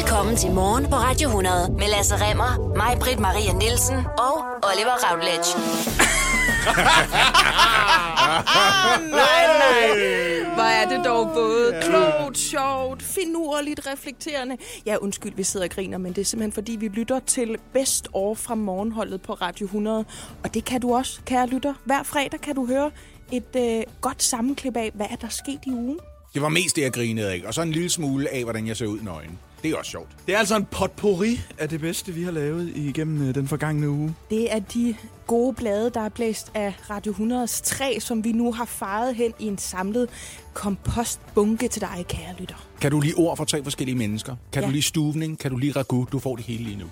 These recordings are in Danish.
Velkommen til Morgen på Radio 100 med Lasse Remmer, mig, Britt Maria Nielsen og Oliver Routledge. nej, nej. Hvor er det dog både klogt, sjovt, finurligt, reflekterende. Ja, undskyld, vi sidder og griner, men det er simpelthen fordi, vi lytter til Best År fra morgenholdet på Radio 100. Og det kan du også, kære lytter. Hver fredag kan du høre et øh, godt sammenklip af, hvad er der sket i ugen. Det var mest det, jeg grinede af. Og så en lille smule af, hvordan jeg ser ud nøgen. Det er også sjovt. Det er altså en potpourri af det bedste, vi har lavet igennem øh, den forgangne uge. Det er de gode blade, der er blæst af Radio 100's træ, som vi nu har faret hen i en samlet kompostbunke til dig, kære lytter. Kan du lige ord for tre forskellige mennesker? Kan Ja. du lige stuvning? Kan du lige ragu? Du får det hele lige nu.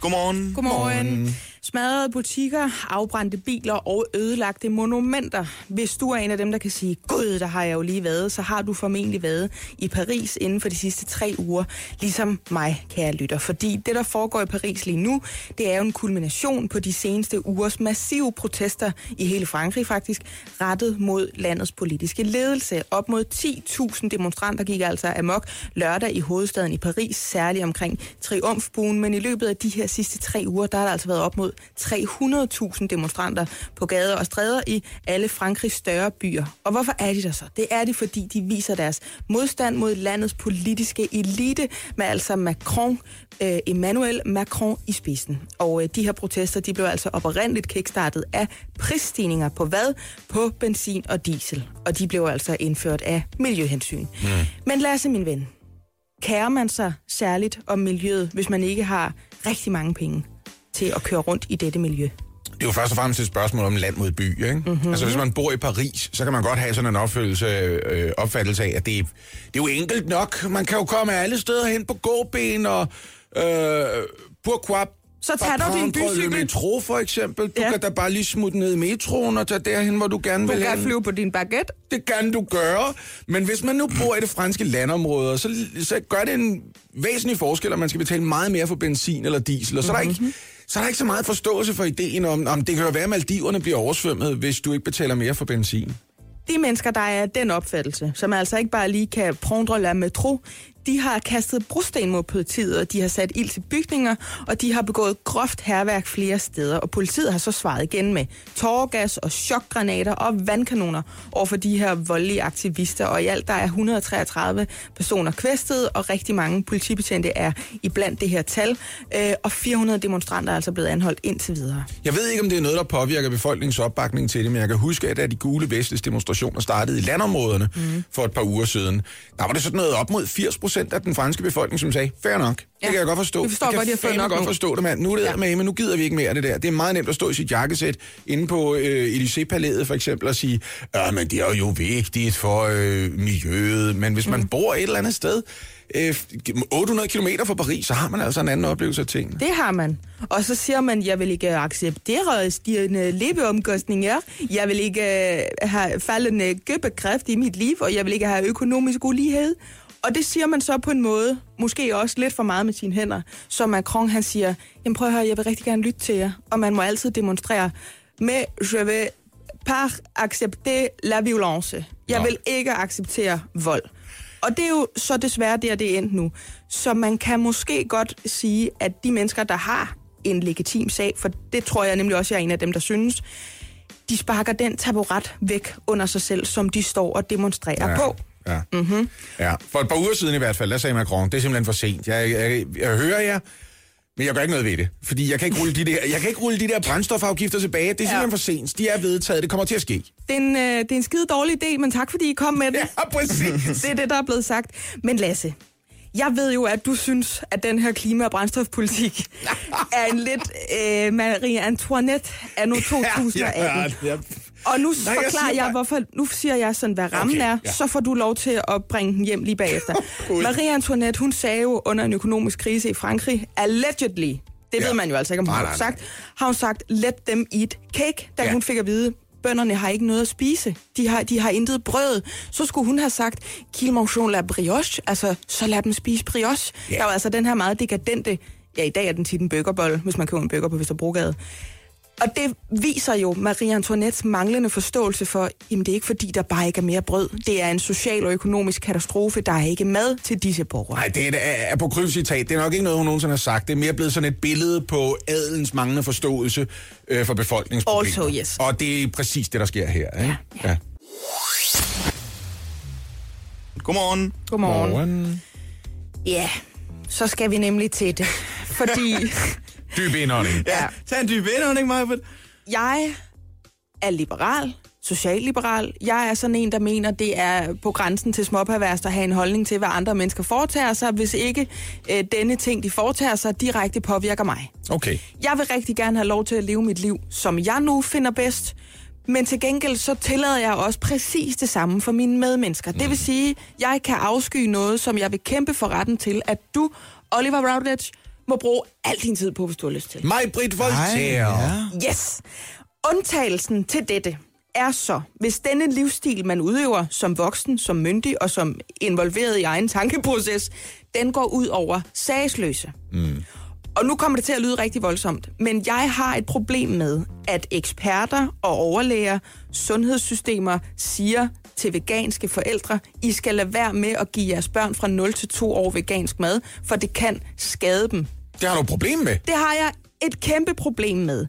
Godmorgen. Godmorgen. Smadrede butikker, afbrændte biler og ødelagte monumenter. Hvis du er en af dem, der kan sige, gud, der har jeg jo lige været, så har du formentlig været i Paris inden for de sidste tre uger, ligesom mig, kære lytter. Fordi det, der foregår i Paris lige nu, det er jo en kulmination på de seneste ugers massive protester i hele Frankrig faktisk, rettet mod landets politiske ledelse. Op mod 10.000 demonstranter gik altså amok lørdag i hovedstaden i Paris, særligt omkring Triumfbuen, men i løbet af de her sidste tre uger, der har der altså været op mod 300.000 demonstranter på gader og stræder i alle Frankrigs større byer. Og hvorfor er de der så? Det er de, fordi de viser deres modstand mod landets politiske elite, med altså Macron, øh, Emmanuel Macron i spidsen. Og øh, de her protester, de blev altså oprindeligt kickstartet af prisstigninger på hvad? På benzin og diesel. Og de blev altså indført af miljøhensyn. Mm. Men Lasse, min ven, kærer man sig særligt om miljøet, hvis man ikke har rigtig mange penge til at køre rundt i dette miljø? Det er jo først og fremmest et spørgsmål om land mod by, ikke? Mhm. Mm-hmm. Altså, hvis man bor i Paris, så kan man godt have sådan en opfattelse, øh, opfattelse af, at det, er- det er jo enkelt nok. Man kan jo komme alle steder hen på gåben og... Øh, pourquoi Så tag dog din bycykel. metro, for eksempel. Du Ja. kan da bare lige smutte ned i metroen og tage derhen, hvor du gerne Du vil kan hen. flyve på din baguette. Det kan du gøre. Men hvis man nu bor i det franske landområde, så, så gør det en væsentlig forskel, om man skal betale meget mere for benzin eller diesel. Og så er der ikke... Så er der ikke så meget forståelse for ideen om, om det kan jo være, at Maldiverne bliver oversvømmet, hvis du ikke betaler mere for benzin. De mennesker, der er den opfattelse, som altså ikke bare lige kan prendre la metro, de har kastet brosten mod politiet, og de har sat ild til bygninger, og de har begået groft herværk flere steder. Og politiet har så svaret igen med tårgas og chokgranater og vandkanoner over for de her voldelige aktivister. Og i alt der er 133 personer kvæstet, og rigtig mange politibetjente er iblandt det her tal. Øh, Og 400 demonstranter er altså blevet anholdt indtil videre. Jeg ved ikke, om det er noget, der påvirker befolkningens opbakning til det, men jeg kan huske, at da de gule vestlige demonstrationer startede i landområderne mm. for et par uger siden, der var det sådan noget op mod 80 procent af den franske befolkning, som sagde, fair nok, det Ja. kan jeg godt forstå. Vi forstår jeg kan godt, fandme nok godt nu." forstå det, mand. Nu er det Ja. med, men nu gider vi ikke mere af det der. Det er meget nemt at stå i sit jakkesæt inde på øh, Élysée-palæet for eksempel og sige, ja, men det er jo vigtigt for øh, miljøet. Men hvis man Mm. bor et eller andet sted, øh, 800 km fra Paris, så har man altså en anden oplevelse af tingene. Det har man. Og så siger man, jeg vil ikke acceptere stigende leveomkostninger. Jeg vil ikke øh, have faldende købekraft i mit liv, og jeg vil ikke have økonomisk ulighed. Og det siger man så på en måde, måske også lidt for meget med sine hænder, så Macron han siger, jamen prøv at høre, jeg vil rigtig gerne lytte til jer, og man må altid demonstrere med, je vais pas accepter la violence. Jeg Nå. vil ikke acceptere vold. Og det er jo så desværre der, det er endt nu. Så man kan måske godt sige, at de mennesker, der har en legitim sag, for det tror jeg nemlig også, jeg er en af dem, der synes, de sparker den taburet væk under sig selv, som de står og demonstrerer ja. på. Ja. Mm-hmm. ja. For et par uger siden i hvert fald, der sagde Macron, det er simpelthen for sent. Jeg, jeg, jeg hører jer, men jeg gør ikke noget ved det. Fordi jeg kan ikke rulle de der, jeg kan ikke rulle de der brændstofafgifter tilbage. Det er simpelthen Ja. for sent. De er vedtaget. Det kommer til at ske. Det er, en, øh, det er en skide dårlig idé, men tak fordi I kom med det. Ja, præcis. Det er det, der er blevet sagt. Men Lasse, jeg ved jo, at du synes, at den her klima- og brændstofpolitik er en lidt øh, Marie Antoinette af nu 2018. ja, ja. Og nu Nej, Nej, jeg forklarer siger jeg, hvorfor, nu siger jeg sådan, hvad rammen Okay, er, ja. så får du lov til at bringe den hjem lige bagefter. Marie Antoinette, hun sagde jo under en økonomisk krise i Frankrig, allegedly, det Ja. ved man jo altså ikke, om hun Nej, har nej, sagt, har hun sagt, let them eat cake, da Ja. hun fik at vide, bønderne har ikke noget at spise. De har, de har intet brød. Så skulle hun have sagt, qu'ils mangent la brioche, altså, så lad dem spise brioche. Ja. Der var altså den her meget dekadente, ja, i dag er den tit en bøgerbold, hvis man køber en bøger på Vesterbrogade. Og det viser jo Marie Antoinettes manglende forståelse for, jamen det er ikke fordi, der bare ikke er mere brød. Det er en social og økonomisk katastrofe. Der er ikke mad til disse borgere. Nej, det er, på krybcitat. Det er nok ikke noget, hun nogensinde har sagt. Det er mere blevet sådan et billede på adelens manglende forståelse øh, for befolkningsproblemer. Also, yes. Og det er præcis det, der sker her. Ikke? Ja, ja. Godmorgen. Godmorgen. Morgen. Ja, så skal vi nemlig til det. Fordi Dyb indånding. Ja. Tag en dyb indånding, Majbert. jeg er liberal, socialliberal. Jeg er sådan en, der mener, det er på grænsen til småperverst at have en holdning til, hvad andre mennesker foretager sig, hvis ikke øh, denne ting, de foretager sig, direkte påvirker mig. Okay. Jeg vil rigtig gerne have lov til at leve mit liv, som jeg nu finder bedst. Men til gengæld så tillader jeg også præcis det samme for mine medmennesker. Det vil sige, jeg kan afsky noget, som jeg vil kæmpe for retten til, at du, Oliver Routledge, må bruge al din tid på, hvis du har lyst til. Mig, Britt Voltaire. ja. Yes. Undtagelsen til dette er så, hvis denne livsstil, man udøver som voksen, som myndig og som involveret i egen tankeproces, den går ud over sagsløse. Mm. Og nu kommer det til at lyde rigtig voldsomt, men jeg har et problem med, at eksperter og overlæger, sundhedssystemer siger til veganske forældre, I skal lade være med at give jeres børn fra 0 til 2 år vegansk mad, for det kan skade dem. Det har du et problem med. Det har jeg et kæmpe problem med.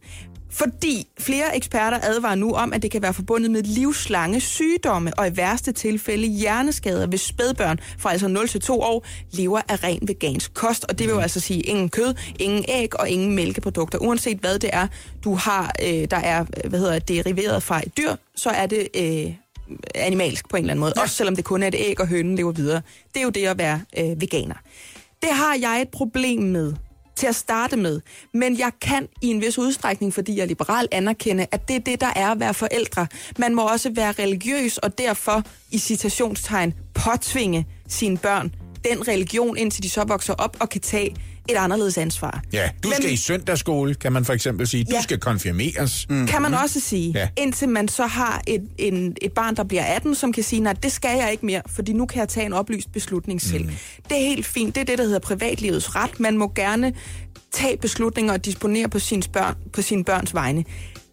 Fordi flere eksperter advarer nu om, at det kan være forbundet med livslange sygdomme og i værste tilfælde hjerneskader, hvis spædbørn fra altså 0 til 2 år lever af ren vegansk kost. Og det vil jo altså sige ingen kød, ingen æg og ingen mælkeprodukter. Uanset hvad det er, du har, øh, der er hvad hedder det, deriveret fra et dyr, så er det øh, animalsk på en eller anden måde. Ja. Også selvom det kun er et æg, og hønen lever videre. Det er jo det at være øh, veganer. Det har jeg et problem med til at starte med. Men jeg kan i en vis udstrækning, fordi jeg er liberal, anerkende, at det er det, der er at være forældre. Man må også være religiøs, og derfor i citationstegn påtvinge sine børn den religion, indtil de så vokser op og kan tage et anderledes ansvar. Ja, du Men- skal i søndagsskole, kan man for eksempel sige. Du Ja. skal konfirmeres. Mm. kan man også sige, Ja. indtil man så har et, en, et barn, der bliver 18, som kan sige, nej, det skal jeg ikke mere, fordi nu kan jeg tage en oplyst beslutning selv. Mm. Det er helt fint. Det er det, der hedder privatlivets ret. Man må gerne tage beslutninger og disponere på sine børn, på sine børns vegne,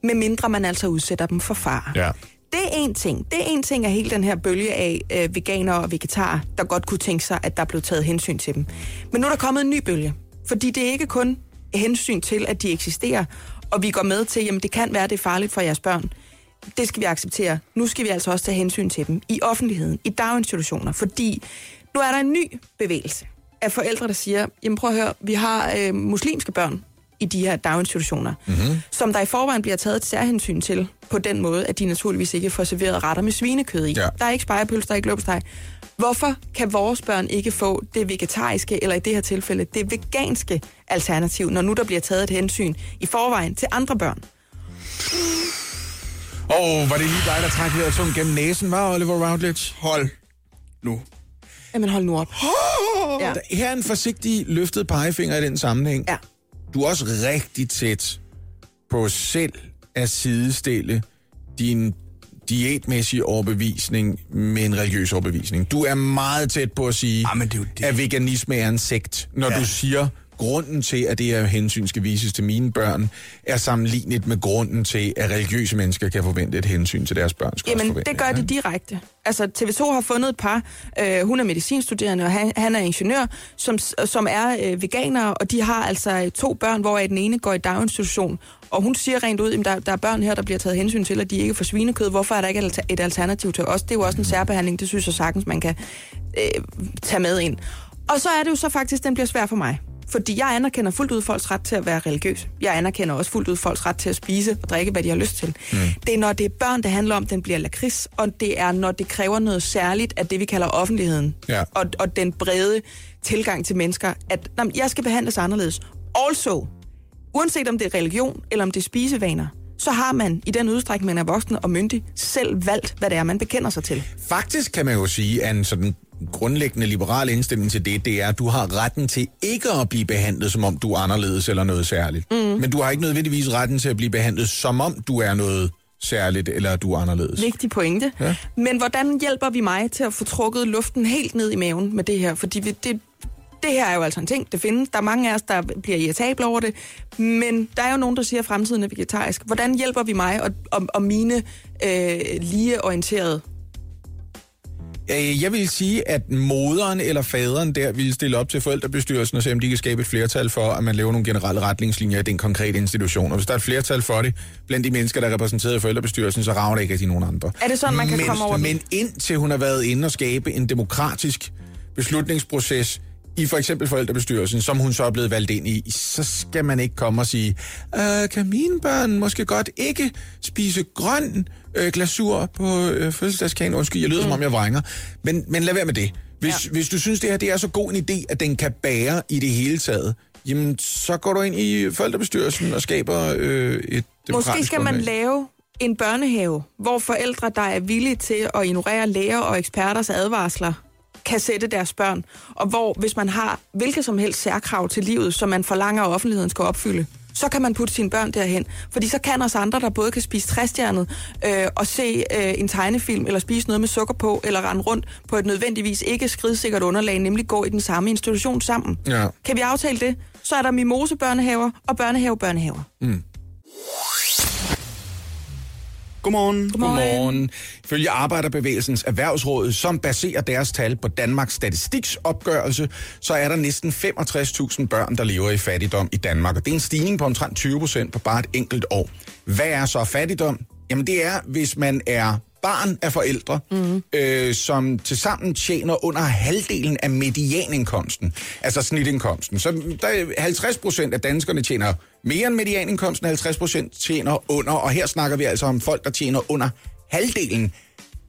medmindre man altså udsætter dem for far. Ja. Det er en ting. Det er en ting af hele den her bølge af øh, veganere og vegetarer, der godt kunne tænke sig, at der blev taget hensyn til dem. Men nu er der kommet en ny bølge. Fordi det er ikke kun hensyn til, at de eksisterer, og vi går med til, jamen det kan være, det er farligt for jeres børn. Det skal vi acceptere. Nu skal vi altså også tage hensyn til dem i offentligheden, i daginstitutioner, fordi nu er der en ny bevægelse af forældre, der siger, jamen prøv at høre, vi har øh, muslimske børn i de her daginstitutioner, mm-hmm. som der i forvejen bliver taget et særhensyn til, på den måde, at de naturligvis ikke får serveret retter med svinekød i. Ja. Der er ikke spejepølse, der er ikke løbsteg. Hvorfor kan vores børn ikke få det vegetariske, eller i det her tilfælde, det veganske alternativ, når nu der bliver taget et hensyn i forvejen til andre børn? Åh, oh, var det lige dig, der trak det her tung gennem næsen, var Oliver Routledge? Hold nu. Jamen hold nu op. Ja. Der- Her er en forsigtig løftet pegefinger i den sammenhæng. Ja. Du er også rigtig tæt på selv at sidestille din diætmæssige overbevisning med en religiøs overbevisning. Du er meget tæt på at sige, Ah, men det er det. at veganisme er en sekt, når Ja. du siger, grunden til, at det her hensyn skal vises til mine børn, er sammenlignet med grunden til, at religiøse mennesker kan forvente et hensyn til deres børns Jamen, det gør de direkte. Altså, TV2 har fundet et par, øh, hun er medicinstuderende, og han, han er ingeniør, som, som er øh, veganere, og de har altså to børn, hvor den ene går i daginstitution. Og hun siger rent ud, at der, der er børn her, der bliver taget hensyn til, at de ikke får svinekød. Hvorfor er der ikke et alternativ til os? Det er jo også en særbehandling, det synes jeg sagtens, man kan øh, tage med ind. Og så er det jo så faktisk, den bliver svær for mig. Fordi jeg anerkender fuldt ud folks ret til at være religiøs. Jeg anerkender også fuldt ud folks ret til at spise og drikke, hvad de har lyst til. Mm. Det er, når det er børn, det handler om, den bliver lakrids, og det er, når det kræver noget særligt af det, vi kalder offentligheden. Ja. Og, og den brede tilgang til mennesker, at nå, men jeg skal behandles anderledes. Also, uanset om det er religion eller om det er spisevaner, så har man i den udstrækning, man er voksen og myndig, selv valgt, hvad det er, man bekender sig til. Faktisk kan man jo sige, at en sådan grundlæggende liberal indstilling til det, det er, at du har retten til ikke at blive behandlet, som om du er anderledes eller noget særligt. Mm. Men du har ikke nødvendigvis retten til at blive behandlet, som om du er noget særligt eller du er anderledes. Vigtig pointe. Ja. Men hvordan hjælper vi mig til at få trukket luften helt ned i maven med det her? Fordi det, det her er jo altså en ting, det findes. Der er mange af os, der bliver irritable over det. Men der er jo nogen, der siger, at fremtiden er vegetarisk. Hvordan hjælper vi mig og, og, og mine øh, lige orienterede Øh, Jeg vil sige, at moderen eller faderen der vil stille op til forældrebestyrelsen og se, om de kan skabe et flertal for, at man laver nogle generelle retningslinjer i den konkrete institution. Og hvis der er et flertal for det, blandt de mennesker, der er repræsenteret i forældrebestyrelsen, så rager der ikke rigtig nogen andre. Er det sådan, man kan men, komme over? Men indtil hun har været inde og skabe en demokratisk beslutningsproces i for eksempel forældrebestyrelsen, som hun så er blevet valgt ind i, så skal man ikke komme og sige, øh, kan mine børn måske godt ikke spise grøn øh, glasur på øh, fødselsdagskagen? Undskyld, jeg lyder mm. som om jeg vrænger. Men, men lad være med det. Hvis, ja. hvis du synes, det her det er så god en idé, at den kan bære i det hele taget, jamen så går du ind i forældrebestyrelsen og skaber øh, et Måske skal man lave en børnehave, hvor forældre, der er villige til at ignorere læger og eksperters advarsler, kan sætte deres børn. Og hvor, hvis man har hvilket som helst særkrav til livet, som man forlanger, at offentligheden skal opfylde, så kan man putte sine børn derhen. Fordi så kan os andre, der både kan spise træstjernet øh, og se øh, en tegnefilm, eller spise noget med sukker på, eller rende rundt på et nødvendigvis ikke skridsikkert underlag, nemlig gå i den samme institution sammen. Ja. Kan vi aftale det? Så er der mimosebørnehaver og børnehave-børnehaver. Godmorgen. Godmorgen. Ifølge Arbejderbevægelsens Erhvervsråd, som baserer deres tal på Danmarks Statistiks opgørelse, så er der næsten 65.000 børn, der lever i fattigdom i Danmark. Og det er en stigning på omtrent 20 procent på bare et enkelt år. Hvad er så fattigdom? Jamen det er, hvis man er barn af forældre, mm. øh, som tilsammen tjener under halvdelen af medianindkomsten, altså snitindkomsten. Så der er 50 procent af danskerne tjener mere end medianindkomsten, 50 procent tjener under, og her snakker vi altså om folk, der tjener under halvdelen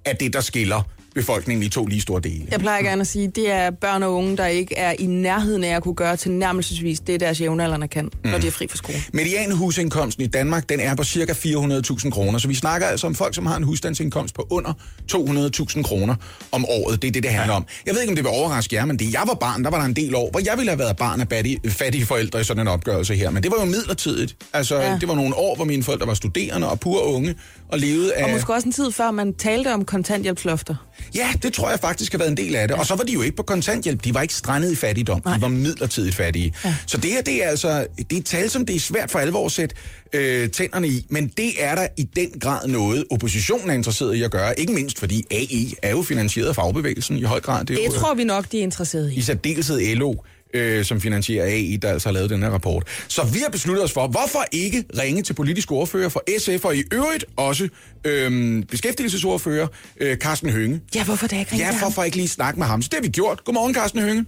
af det, der skiller befolkningen i to lige store dele. Jeg plejer gerne at sige, at det er børn og unge, der ikke er i nærheden af at kunne gøre til nærmelsesvis det, deres jævnaldrende kan, mm. når de er fri fra skole. Medianhusindkomsten i Danmark, den er på cirka 400.000 kroner. Så vi snakker altså om folk, som har en husstandsindkomst på under 200.000 kroner om året. Det er det, det handler om. Jeg ved ikke, om det vil overraske jer, men det jeg var barn, der var der en del år, hvor jeg ville have været barn af fattige, fattige forældre i sådan en opgørelse her. Men det var jo midlertidigt. Altså, ja. Ja. det var nogle år, hvor mine forældre var studerende og pure unge og levede af... Og måske også en tid før, man talte om kontanthjælpslofter. Ja, det tror jeg faktisk har været en del af det. Og så var de jo ikke på kontanthjælp. De var ikke strandet i fattigdom. Nej. De var midlertidigt fattige. Ja. Så det her, det er altså det er et tal, som det er svært for alvor at sætte øh, tænderne i. Men det er der i den grad noget, oppositionen er interesseret i at gøre. Ikke mindst fordi AI er jo finansieret af fagbevægelsen i høj grad. Det er jo, tror vi nok, de er interesseret i i. særdeleshed LO, øh, som finansierer AI, der altså har lavet den her rapport. Så vi har besluttet os for, hvorfor ikke ringe til politisk ordfører for SF, og i øvrigt også øh, beskæftigelsesordfører øh, Carsten Hønge. Ja, hvorfor da ikke ringe Ja, hvorfor ikke lige snakke med ham? Så det har vi gjort. Godmorgen, Carsten Hønge.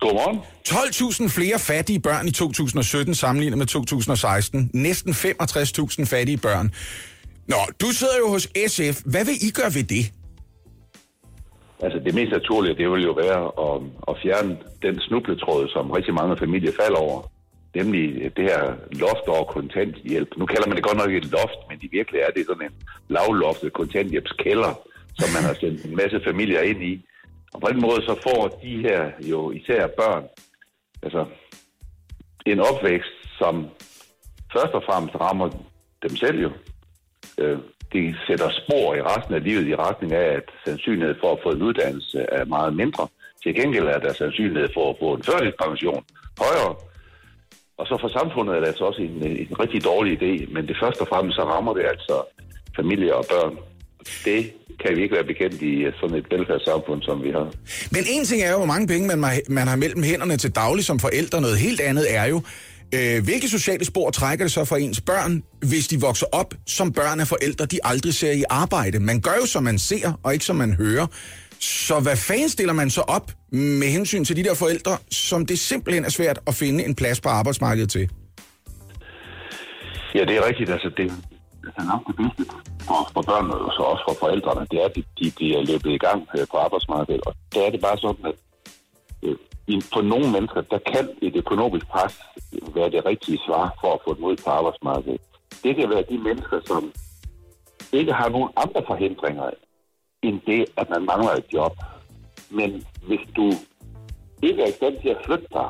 Godmorgen. 12.000 flere fattige børn i 2017 sammenlignet med 2016. Næsten 65.000 fattige børn. Nå, du sidder jo hos SF. Hvad vil I gøre ved det? Altså det mest naturlige, det vil jo være at, at fjerne den snubletråd, som rigtig mange familier falder over. Nemlig det her loft over kontanthjælp. Nu kalder man det godt nok et loft, men i virkeligheden er det sådan en lavloftet kontanthjælpskælder, som man har sendt en masse familier ind i. Og på den måde så får de her jo især børn altså en opvækst, som først og fremmest rammer dem selv jo. Øh, det sætter spor i resten af livet i retning af, at sandsynligheden for at få en uddannelse er meget mindre. Til gengæld er der sandsynlighed for at få en førtidspension højere. Og så for samfundet er det altså også en, en rigtig dårlig idé, men det først og fremmest så rammer det altså familier og børn. Det kan vi ikke være bekendt i sådan et velfærdssamfund, som vi har. Men en ting er jo, hvor mange penge man, har- man har mellem hænderne til daglig som forældre. Noget helt andet er jo, øh, hvilke sociale spor trækker det så for ens børn, hvis de vokser op som børn af forældre, de aldrig ser i arbejde. Man gør jo, som man ser, og ikke som man hører. Så hvad fanden stiller man så op med hensyn til de der forældre, som det simpelthen er svært at finde en plads på arbejdsmarkedet til? Ja, det er rigtigt. Altså, det, det er nok det bedste for, for børnene, og så også for forældrene. Det er, at de, de, de er løbet i gang øh, på arbejdsmarkedet. Og der er det bare sådan, at øh, for nogle mennesker, der kan et økonomisk pres være det rigtige svar for at få dem ud på arbejdsmarkedet. Det kan være de mennesker, som ikke har nogen andre forhindringer end det, at man mangler et job. Men hvis du ikke er i stand til at flytte dig,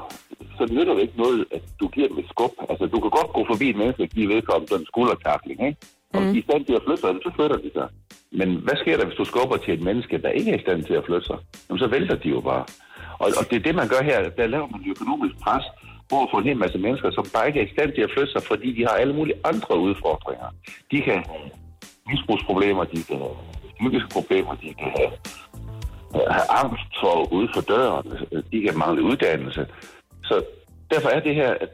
så nytter det ikke noget, at du giver dem et skub. Altså, du kan godt gå forbi et menneske og give vedkommende en skuldertakling, ikke? Og er i stand til at flytte sig, så flytter de sig. Men hvad sker der, hvis du skubber til et menneske, der ikke er i stand til at flytte sig? Jamen, så vælter de jo bare. Og, og det er det, man gør her. Der laver man økonomisk pres over for en hel masse mennesker, som bare ikke er i stand til at flytte sig, fordi de har alle mulige andre udfordringer. De kan have misbrugsproblemer, de kan have psykiske problemer, de kan have, have angst for ude for døren, de kan mangle uddannelse. Så derfor er det her, at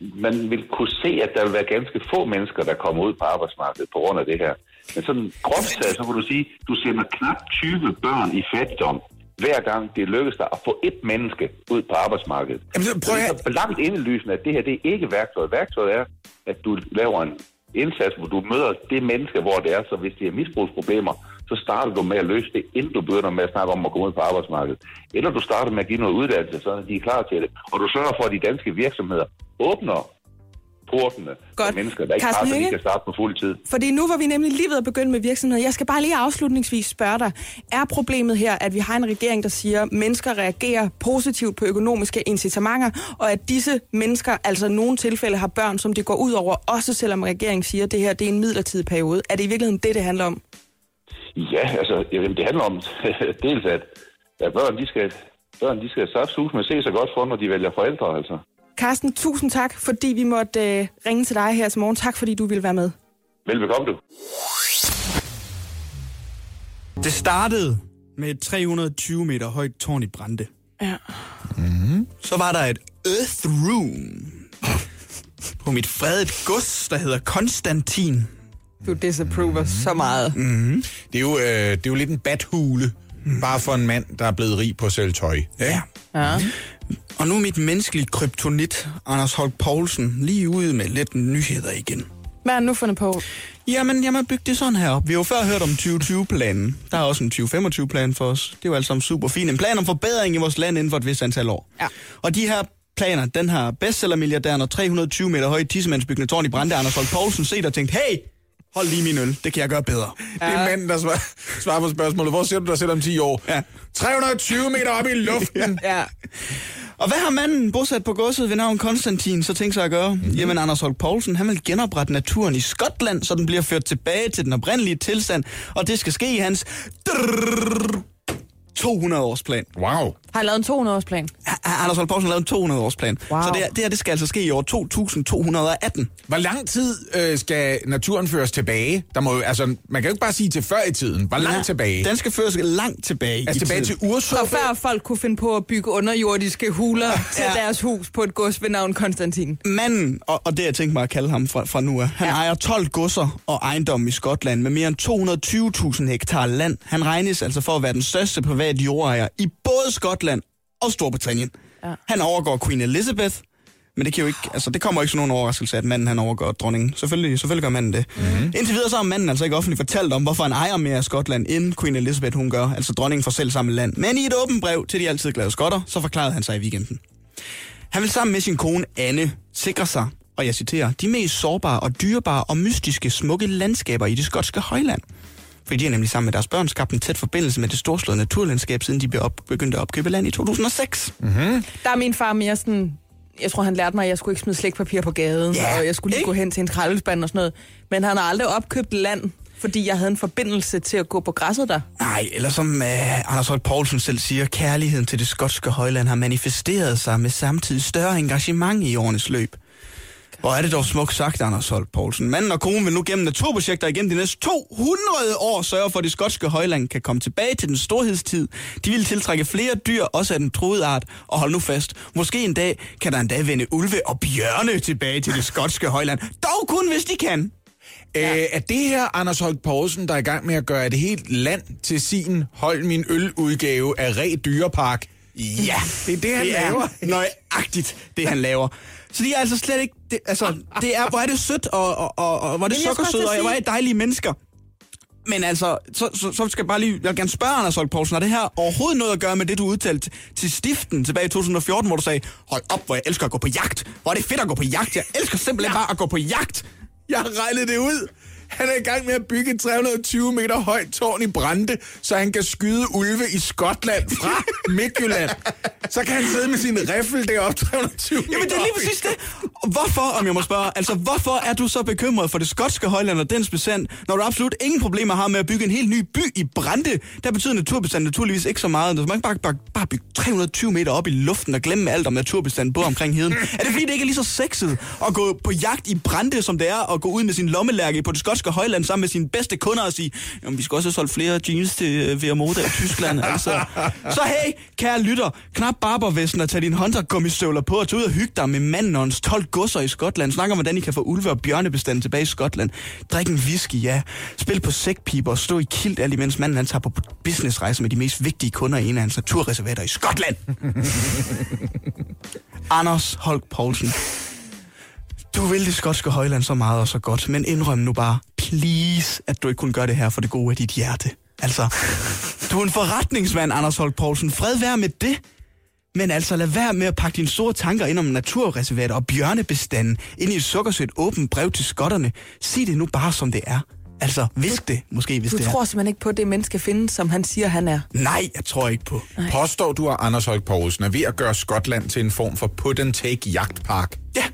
man vil kunne se, at der vil være ganske få mennesker, der kommer ud på arbejdsmarkedet på grund af det her. Men sådan groft sagt, så kan du sige, du sender knap 20 børn i fattigdom, hver gang det lykkes dig at få et menneske ud på arbejdsmarkedet. Jamen, så prøv det at- er så langt indlysende, at det her det er ikke værktøjet. Værktøjet er, at du laver en indsats, hvor du møder det menneske, hvor det er. Så hvis de har misbrugsproblemer, så starter du med at løse det, inden du begynder med at snakke om at komme ud på arbejdsmarkedet. Eller du starter med at give noget uddannelse, så de er klar til det. Og du sørger for, at de danske virksomheder åbner portene Godt. for mennesker, der ikke Carsten har, så de kan starte på fuld tid. Fordi nu var vi nemlig lige ved at begynde med virksomheder. Jeg skal bare lige afslutningsvis spørge dig. Er problemet her, at vi har en regering, der siger, at mennesker reagerer positivt på økonomiske incitamenter, og at disse mennesker altså i nogle tilfælde har børn, som det går ud over, også selvom regeringen siger, at det her det er en midlertidig periode? Er det i virkeligheden det, det handler om? Ja, altså, jamen, det handler om dels, at, at børn, de skal, børn, de skal saftsus med se sig godt for, når de vælger forældre, altså. Carsten, tusind tak, fordi vi måtte øh, ringe til dig her til morgen. Tak, fordi du ville være med. Velbekomme du. Det startede med et 320 meter højt tårn i Brande. Ja. Så var der et Earth Room på mit fredet gods, der hedder Konstantin. Du disapprover så meget. Det er, jo, øh, det er jo lidt en badhule, bare for en mand, der er blevet rig på at sælge tøj. Ja. Ja. Og nu er mit menneskelige kryptonit, Anders Holk Poulsen, lige ude med lidt nyheder igen. Hvad er nu fundet på? Jamen, jeg må bygge det sådan her op. Vi har jo før hørt om 2020-planen. Der er også en 2025-plan for os. Det er jo alt sammen super fint. En plan om forbedring i vores land inden for et vist antal år. Ja. Og de her planer, den har bestsellermilliardæren og 320 meter høje tissemandsbyggende tårn i Brande, Anders Holk Poulsen, set og tænkt, hey, hold lige min øl, det kan jeg gøre bedre. Det er manden, der svarer, svarer på spørgsmålet. Hvor ser du dig selv om 10 år? Ja. 320 meter op i luften. Ja. Og hvad har manden bosat på godset ved navn Konstantin så tænkt sig at gøre? Mm-hmm. Jamen, Anders Holk Poulsen, han vil genoprette naturen i Skotland, så den bliver ført tilbage til den oprindelige tilstand, og det skal ske i hans 200-årsplan. Wow. Har han lavet en 200-årsplan? Anders Holk Poulsen har lavet en 200-årsplan. Wow. Så det, her- det her det skal altså ske i år 2218. Hvor lang tid øh, skal naturen føres tilbage? Der må, jo- altså, man kan jo ikke bare sige til før i tiden. Hvor langt tilbage? Den skal føres langt tilbage altså i tilbage tiden. til Ursup? Så før folk kunne finde på at bygge underjordiske huler til Ja. deres hus på et gods ved navn Konstantin. Manden, og, og det jeg tænkt mig at kalde ham fra, fra nu af, han ja. Ja. ejer 12 godser og ejendomme i Skotland med mere end 220.000 hektar land. Han regnes altså for at være den største private jordejer i både Skotland og Storbritannien. Ja. Han overgår Queen Elizabeth, men det, kan jo ikke, altså, det kommer ikke som nogen overraskelse, at manden han overgår dronningen. Selvfølgelig, selvfølgelig gør manden det. Mm-hmm. Indtil videre så har manden altså ikke offentligt fortalt om, hvorfor han ejer mere af Skotland, end Queen Elizabeth hun gør, altså dronningen for selv samme land. Men i et åbent brev til de altid glade skotter, så forklarede han sig i weekenden. Han vil sammen med sin kone Anne sikre sig, og jeg citerer, de mest sårbare og dyrebare og mystiske smukke landskaber i det skotske højland. Fordi de har nemlig sammen med deres børn skabt en tæt forbindelse med det storslåede naturlandskab, siden de op, begyndte at opkøbe land i 2006. Der er min far mere sådan... Jeg tror, han lærte mig, at jeg skulle ikke smide slægtpapir på gaden, Ja, og jeg skulle lige ikke? gå hen til en skraldespand og sådan noget. Men han har aldrig opkøbt land, fordi jeg havde en forbindelse til at gå på græsset der. Nej, eller som uh, Anders Holt Poulsen selv siger, kærligheden til det skotske højland har manifesteret sig med samtidig større engagement i årenes løb. Hvor er det dog smukt sagt, Anders Holt Poulsen. Manden og konen vil nu gennem naturprojekter igennem de næste 200 år sørge for, at det skotske højland kan komme tilbage til den storhedstid. De vil tiltrække flere dyr, også af den troede art, og hold nu fast, måske en dag kan der endda vende ulve og bjørne tilbage til det skotske højland. Dog kun, hvis de kan. Ja. Øh, er det her Anders Holk Poulsen, der er i gang med at gøre et helt land til sin hold min øl-udgave af Re Dyrepark? Ja, Det er det, han det laver. er nøjagtigt, det han laver. Så de er altså slet ikke... Det, altså, det er, hvor er det sødt, og, og, og, og hvor er det sukkersødt, og hvor er det dejlige mennesker. Men altså, så, så, så skal jeg bare lige... Jeg vil gerne spørge Anders Holk Poulsen, har det her overhovedet noget at gøre med det, du udtalte til stiften tilbage i 2014, hvor du sagde, hold op, hvor jeg elsker at gå på jagt. Hvor er det fedt at gå på jagt. Jeg elsker simpelthen bare at gå på jagt. Jeg har regnet det ud. Han er i gang med at bygge et 320 meter højt tårn i Brande, så han kan skyde ulve i Skotland fra Midtjylland. Så kan han sidde med sin riffel deroppe 320 meter Jamen, det er lige præcis det. Hvorfor, om jeg må spørge, altså hvorfor er du så bekymret for det skotske højland og dens bestand, når du absolut ingen problemer har med at bygge en helt ny by i Brande? Der betyder naturbestand naturligvis ikke så meget. Du ikke bare, bare, bare bygge 320 meter op i luften og glemme alt om naturbestanden både omkring heden. Er det fordi, det ikke er lige så sexet at gå på jagt i Brande, som det er at gå ud med sin lommelærke på det skotske højland sammen med sine bedste kunder og sige, jamen vi skal også have solgt flere jeans til uh, Moda i Tyskland. Altså. Så hey, kære lytter, knap barbervesten og tag din håndtergummistøvler på og tage ud og hygge dig med manden og hans 12 godser i Skotland. Snak om, hvordan I kan få ulve og bjørnebestanden tilbage i Skotland. Drik en whisky, ja. Spil på sækpiber og stå i kilt, alt imens manden han tager på businessrejse med de mest vigtige kunder i en af hans naturreservater i Skotland. Anders Holk Poulsen. Du vil det skotske højland så meget og så godt, men indrøm nu bare, please, at du ikke kun gør det her for det gode af dit hjerte. Altså, du er en forretningsmand, Anders Holk Poulsen. Fred være med det. Men altså, lad være med at pakke dine store tanker ind om naturreservater og bjørnebestanden ind i et sukkersødt åbent brev til skotterne. Sig det nu bare, som det er. Altså, visk det, måske, hvis Du det tror er. simpelthen ikke på, at det menneske findes, som han siger, han er. Nej, jeg tror ikke på. Påstår du, at Anders Holk Poulsen er ved at gøre Skotland til en form for put-and-take jagtpark? Ja,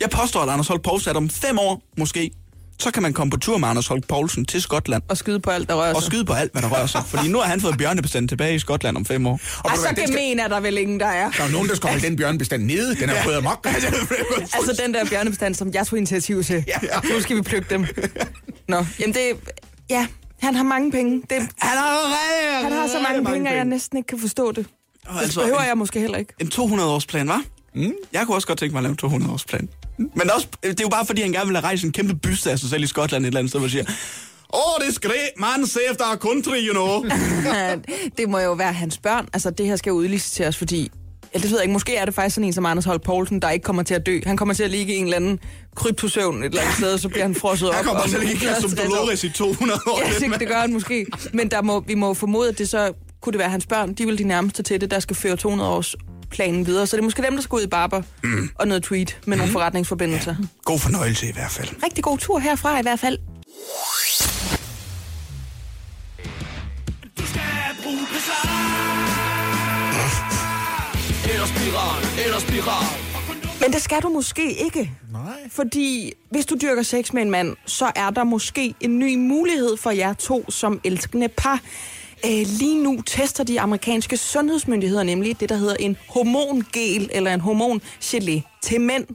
jeg påstår, at Anders Holk Poulsen, at om fem år, måske, så kan man komme på tur med Anders Holk Poulsen til Skotland. Og skyde på alt, der rører Og sig. skyde på alt, hvad der rører sig. Fordi nu har han fået bjørnebestanden tilbage i Skotland om fem år. Og du så hvad, den skal- gemen er der vel ingen, der er. Der er nogen, der skal holde den bjørnebestand nede. Den er gået amok. Altså den der bjørnebestand, som jeg tog initiativ til. Ja. Nu skal vi plukke dem. Nå, jamen det... Ja, han har mange penge. Det, Han har, han har så mange penge, at jeg næsten ikke kan forstå det. Og Det altså, behøver en, jeg måske heller ikke. en 200-års plan, var? Mm. Jeg kunne også godt tænke mig at lave en 200-års plan. Men også, det er jo bare fordi, han gerne vil have rejst en kæmpe byste af sig selv i Skotland et eller andet sted, hvor siger, Åh, det er skræ, man, save our country, you know. det må jo være hans børn. Altså, det her skal udliciteres, fordi... Ja, det ved jeg ikke. Måske er det faktisk sådan en som Anders Holk Poulsen, der ikke kommer til at dø. Han kommer til at ligge i en eller anden kryptosøvn et eller andet sted, så bliver han frosset op. Han kommer om til at ligge som 160 år. Dolores i 200 år. Ja, det, det gør han måske. Men der må, vi må formode, at det så kunne det være hans børn. De vil de nærmeste til det, der skal føre 200 års planen videre. Så det er måske dem, der skal ud i barber mm. og noget tweet med nogle forretningsforbindelser. Ja. God fornøjelse i hvert fald. Rigtig god tur herfra i hvert fald. Du skal bruge Eller spiral, eller spiral. Men det skal du måske ikke. Nej. Fordi hvis du dyrker sex med en mand, så er der måske en ny mulighed for jer to som elskende par. Øh, lige nu tester de amerikanske sundhedsmyndigheder nemlig det, der hedder en hormongel eller en hormongelé til mænd.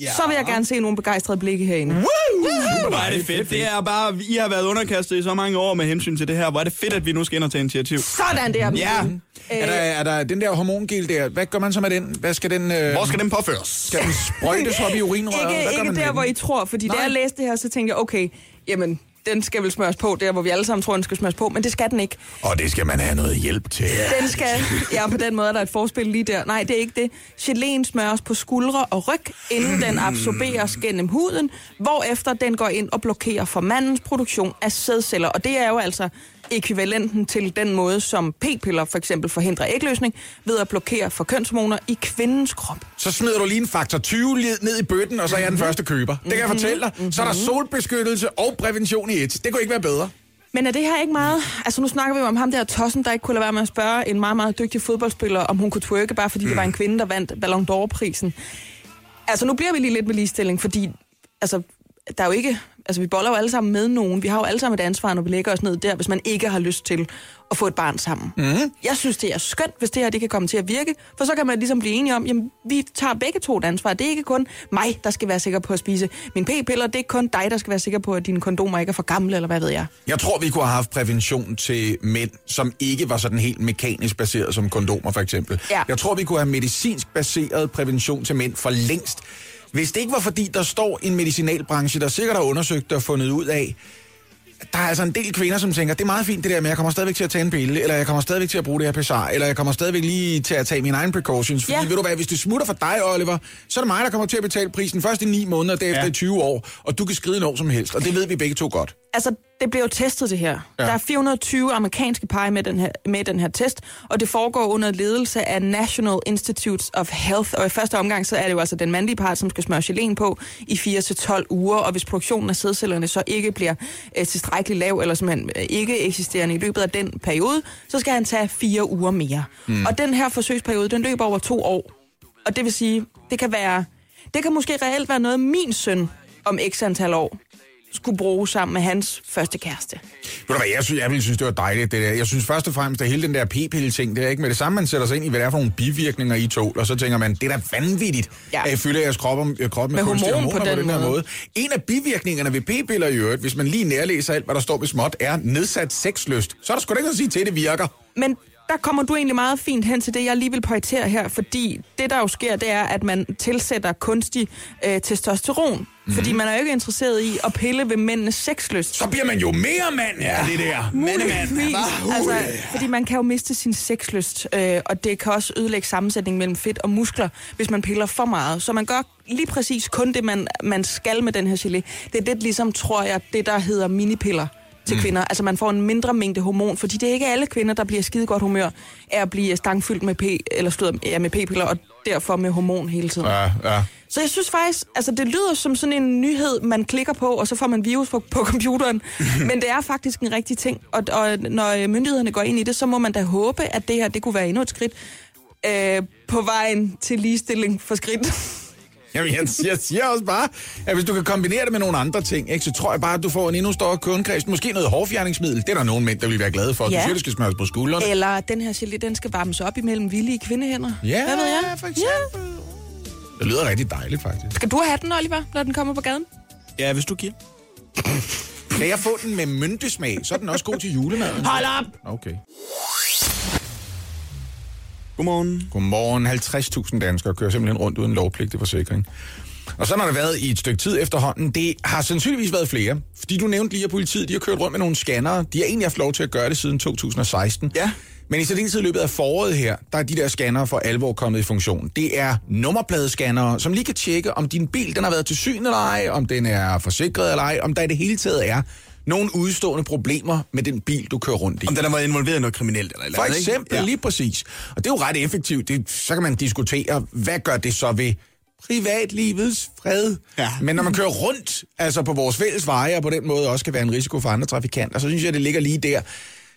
Ja. Så vil jeg gerne se nogle begejstrede blikke herinde. Hvor er det fedt. Det er bare, I har været underkastet i så mange år med hensyn til det her. Hvor er det fedt, at vi nu skal ind og tage initiativ. Sådan der. Ja. Er der, er der den der hormongel der? Hvad gør man så med den? Hvad skal den... Øh, Hvor skal den påføres? skal den sprøjtes op i urinrøret? Hvad Ikke, gør ikke man der, hvor I tror, fordi da Nej. jeg læste det her, så tænkte jeg, okay, jamen, den skal vel smøres på, der hvor vi alle sammen tror, den skal smøres på, men det skal den ikke. Og det skal man have noget hjælp til. Den skal, ja, på den måde er der et forspil lige der. Nej, det er ikke det. Geléen smøres på skuldre og ryg, inden den absorberes gennem huden, hvorefter den går ind og blokerer for mandens produktion af sædceller. Og det er jo altså ekvivalenten til den måde, som p-piller for eksempel forhindrer ægløsning, ved at blokere for kønshormoner i kvindens krop. Så smider du lige en faktor 20 li- ned i bøtten, og så er jeg den første køber. Det kan jeg fortælle dig. Så er der solbeskyttelse og prævention i et. Det kunne ikke være bedre. Men er det her ikke meget... Altså nu snakker vi om ham der Tossen, der ikke kunne lade være med at spørge en meget, meget dygtig fodboldspiller, om hun kunne twerke, bare fordi mm. det var en kvinde, der vandt Ballon d'Or-prisen. Altså nu bliver vi lige lidt med ligestilling, fordi altså, der er jo ikke... Altså vi boller jo alle sammen med nogen. Vi har jo alle sammen et ansvar, når vi lægger os ned der, hvis man ikke har lyst til at få et barn sammen. Mm. Jeg synes, det er skønt, hvis det her det kan komme til at virke, for så kan man ligesom blive enige om, jamen vi tager begge to et ansvar. Det er ikke kun mig, der skal være sikker på at spise min p-piller. Det er ikke kun dig, der skal være sikker på, at dine kondomer ikke er for gamle, eller hvad ved jeg. Jeg tror, vi kunne have haft prævention til mænd, som ikke var sådan helt mekanisk baseret som kondomer for eksempel. Ja. Jeg tror, vi kunne have medicinsk baseret prævention til mænd for længst. Hvis det ikke var fordi, der står en medicinalbranche, der sikkert har undersøgt og fundet ud af, der er altså en del kvinder, som tænker, det er meget fint det der, men jeg kommer stadigvæk til at tage en pille, eller jeg kommer stadigvæk til at bruge det her pessar, eller jeg kommer stadigvæk lige til at tage mine egne precautions. Fordi Ja. ved du hvad, hvis det smutter for dig, Oliver, så er det mig, der kommer til at betale prisen først i 9 måneder, derefter Ja. i 20 år, og du kan skride når som helst, og det ved vi begge to godt. altså, det bliver jo testet det her. Ja. Der er 420 amerikanske par med den, her, med den her test, og det foregår under ledelse af National Institutes of Health. Og i første omgang, så er det jo altså den mandlige part, som skal smøre geléen på i 4-12 uger, og hvis produktionen af sædcellerne så ikke bliver øh, tilstrækkeligt lav, eller simpelthen øh, ikke eksisterende i løbet af den periode, så skal han tage fire uger mere. Mm. Og den her forsøgsperiode, den løber over to år. Og det vil sige, det kan være... Det kan måske reelt være noget, min søn om x antal år skulle bruge sammen med hans første kæreste. Ved du hvad, jeg, synes, jeg ville synes, det var dejligt, det der. Jeg synes først og fremmest, at hele den der p-pille-ting, det er ikke med det samme, man sætter sig ind i, hvad det er for nogle bivirkninger, I tål, og så tænker man, det er da vanvittigt, Ja. at I fylder jeres krop, om, krop med, Med kunstige hormon på hormoner på den den her måde. måde. En af bivirkningerne ved p-piller i øvrigt, hvis man lige nærlæser alt, hvad der står med småt, er nedsat sexlyst. Så er der sgu da ikke noget at sige til, at det virker. Men der kommer du egentlig meget fint hen til det, jeg lige vil pointere her, fordi det, der jo sker, det er, at man tilsætter kunstig øh, testosteron. Mm. Fordi man er jo ikke interesseret i at pille ved mændenes sexlyst. Så bliver man jo mere mand, ja, det der. Muligvis. Altså, fordi man kan jo miste sin sexlyst, øh, og det kan også ødelægge sammensætningen mellem fedt og muskler, hvis man piller for meget. Så man gør lige præcis kun det, man, man skal med den her gelé. Det er det ligesom, tror jeg, det der hedder minipiller til mm. kvinder. Altså man får en mindre mængde hormon, fordi det er ikke alle kvinder, der bliver skide godt humør af at blive stangfyldt med p eller slået ja, med p-piller, og derfor med hormon hele tiden. Ja, ja. Så jeg synes faktisk, altså det lyder som sådan en nyhed, man klikker på, og så får man virus på, på computeren. Men det er faktisk en rigtig ting. Og, og når myndighederne går ind i det, så må man da håbe, at det her det kunne være endnu et skridt øh, på vejen til ligestilling for skridt. Jamen, jeg, jeg siger også bare, at hvis du kan kombinere det med nogle andre ting, ikke, så tror jeg bare, at du får en endnu større kundekreds. Måske noget hårfjerningsmiddel. Det er der nogle mænd, der vil være glade for. Ja. Ja. Du siger, det skal smøres på skuldrene. Eller den her gelé, den skal varmes op imellem villige kvindehænder. Ja, Hvad ved jeg? for eksempel. Det lyder rigtig dejligt, faktisk. Skal du have den, Oliver, når den kommer på gaden? Ja, hvis du giver. Kan jeg få den med myntesmag, så er den også god til julemaden. Hold op! Okay. Godmorgen. Godmorgen. 50.000 danskere kører simpelthen rundt uden lovpligtig forsikring. Og så har der været i et stykke tid efterhånden. Det har sandsynligvis været flere. Fordi du nævnte lige, at politiet de har kørt rundt med nogle scannere. De har egentlig haft lov til at gøre det siden 2016. Ja. Men i særdeleshed løbet af foråret her, der er de der scannere for alvor kommet i funktion. Det er nummerpladescannere, som lige kan tjekke, om din bil den har været til syn eller ej, om den er forsikret eller ej, om der i det hele taget er nogle udstående problemer med den bil, du kører rundt i. Om den har været involveret i noget kriminelt eller eller For eksempel, ja. lige præcis. Og det er jo ret effektivt. Det, så kan man diskutere, hvad gør det så ved privatlivets fred? Ja. Men når man kører rundt altså på vores fælles veje, og på den måde også kan være en risiko for andre trafikanter, så synes jeg, det ligger lige der.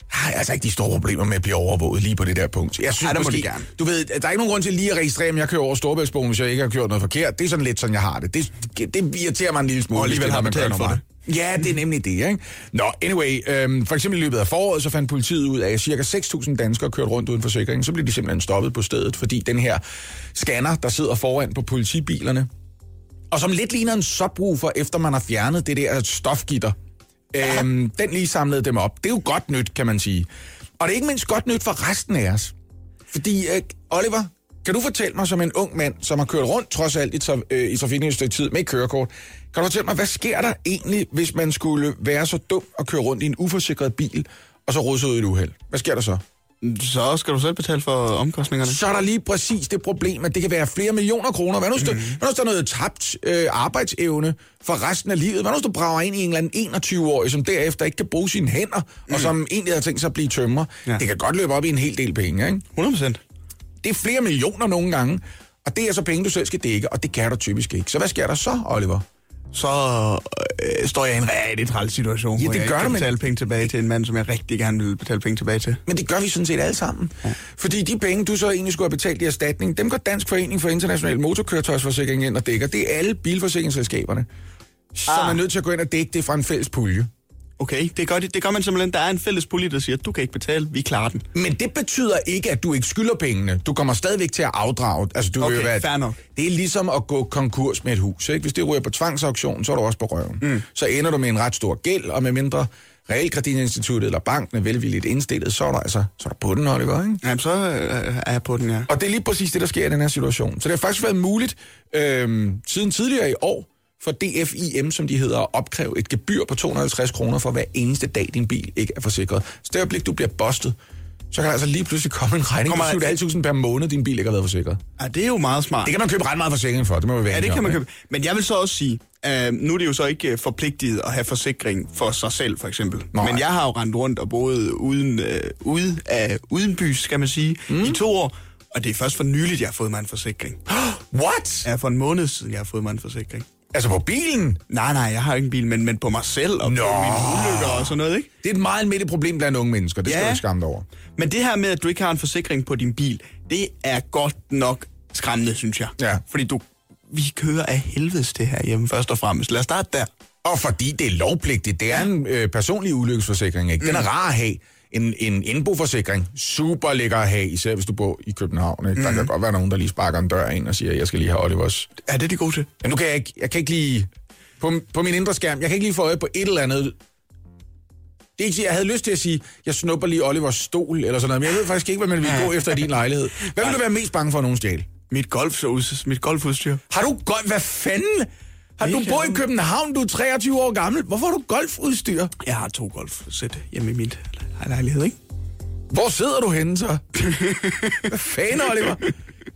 Har jeg altså ikke de store problemer med at blive overvåget lige på det der punkt. Jeg synes Ej, måske, de gerne. du ved, der er ikke nogen grund til lige at registrere, om jeg kører over Storebæltsbroen, hvis jeg ikke har gjort noget forkert. Det er sådan lidt sådan, jeg har det. Det, det irriterer mig en lille smule. Og alligevel det har man betalt for normalt. Ja, det er nemlig det, ikke? Nå, anyway, øhm, for eksempel i løbet af foråret, så fandt politiet ud af, at cirka 6.000 danskere kørte rundt uden forsikring. Så blev de simpelthen stoppet på stedet, fordi den her scanner, der sidder foran på politibilerne, og som lidt ligner en subwoofer, efter man har fjernet det der stofgitter, øhm, den lige samlede dem op. Det er jo godt nyt, kan man sige. Og det er ikke mindst godt nyt for resten af os. Fordi, øh, Oliver, kan du fortælle mig som en ung mand, som har kørt rundt trods alt i, traf- øh, i trafikken i et stykke tid med kørekort, kan du fortælle mig, hvad sker der egentlig, hvis man skulle være så dum at køre rundt i en uforsikret bil, og så russe ud i et uheld? Hvad sker der så? Så skal du selv betale for omkostningerne. Så er der lige præcis det problem, at det kan være flere millioner kroner. Hvad nu, hvis der, hvad nu, der er noget tabt øh, arbejdsevne for resten af livet? Hvad nu, hvis du brager ind i en eller anden 21-årig, som derefter ikke kan bruge sine hænder, mm. og som egentlig har tænkt sig at blive tømrer? Ja. Ja. Det kan godt løbe op i en hel del penge, ikke? 100 procent. Det er flere millioner nogle gange, og det er så penge, du selv skal dække, og det kan du typisk ikke. Så hvad sker der så, Oliver? Så øh, står jeg i en rigtig træls situation, Ja, hvor det jeg gør ikke kan men- betale penge tilbage til en mand, som jeg rigtig gerne vil betale penge tilbage til. Men det gør vi sådan set alle sammen. Ja. Fordi de penge, du så egentlig skulle have betalt i erstatning, dem går Dansk Forening for International Motorkøretøjsforsikring ind og dækker. Det er alle bilforsikringsselskaberne, som Ah. er nødt til at gå ind og dække det fra en fælles pulje. Okay, det gør, de, det gør man simpelthen. Der er en fælles pulje, der siger, du kan ikke betale, vi klarer den. Men det betyder ikke, at du ikke skylder pengene. Du kommer stadigvæk til at afdrage. Altså, du Okay, jo være, fair nok. Det er ligesom at gå konkurs med et hus. Ikke? Hvis det ryger på tvangsauktion, så er du også på røven. Mm. Så ender du med en ret stor gæld, og med mindre realkreditinstituttet eller banken er velvilligt indstillet, så er der altså så er der på den, Oliver. Ikke? Jamen, så øh, er jeg på den, ja. Og det er lige præcis det, der sker i den her situation. Så det har faktisk været muligt øhm, siden tidligere i år for DFIM, som de hedder, at opkræve et gebyr på 250 kroner for hver eneste dag, din bil ikke er forsikret. Så det øjeblik, du bliver bustet, så kan der altså lige pludselig komme en regning på Kommer- 7.500 per måned, din bil ikke har været forsikret. ja. det er jo meget smart. Det kan man købe ret meget forsikring for, det må vi være Ja, det kan om, man ikke? købe. Men jeg vil så også sige, øh, nu er det jo så ikke øh, forpligtet at have forsikring for sig selv, for eksempel. Nej. Men jeg har jo rendt rundt og boet uden, øh, ude af, uden bys, skal man sige, mm. i to år. Og det er først for nyligt, jeg har fået mig en forsikring. What? Ja, for en måned siden, jeg har fået mig en forsikring. Altså på bilen? Nej, nej, jeg har ikke en bil, men, men på mig selv og Nå. på mine ulykker og sådan noget, ikke? Det er et meget almindeligt problem blandt unge mennesker, det skal Ja. du ikke skamme dig over. Men det her med, at du ikke har en forsikring på din bil, det er godt nok skræmmende, synes jeg. Ja. Fordi du vi kører af helvedes det her hjemme først og fremmest. Lad os starte der. Og fordi det er lovpligtigt. Det er en øh, personlig ulykkesforsikring, ikke? Den er rar at have. En, en indboforsikring, super lækker at have, især hvis du bor i København. Ikke? Der kan godt være nogen, der lige sparker en dør ind og siger, jeg skal lige have Olivers. Er det de gode til? Men nu kan jeg ikke, jeg kan ikke lige, på, på min indre skærm, jeg kan ikke lige få øje på et eller andet. Det er ikke, jeg havde lyst til at sige, jeg snupper lige Olivers stol eller sådan noget, men jeg ved faktisk ikke, hvad man vil gå efter i din lejlighed. Hvad vil du være mest bange for, at nogen stjæle? Mit golfsås, mit golfudstyr. Har du golf? Hvad fanden? Har du Ikke boet i. København, du er 23 år gammel. Hvorfor har du golfudstyr? Jeg har to golfsæt hjemme i min lejlighed, ikke? Hvor sidder du henne så? Hvad fanden, Oliver?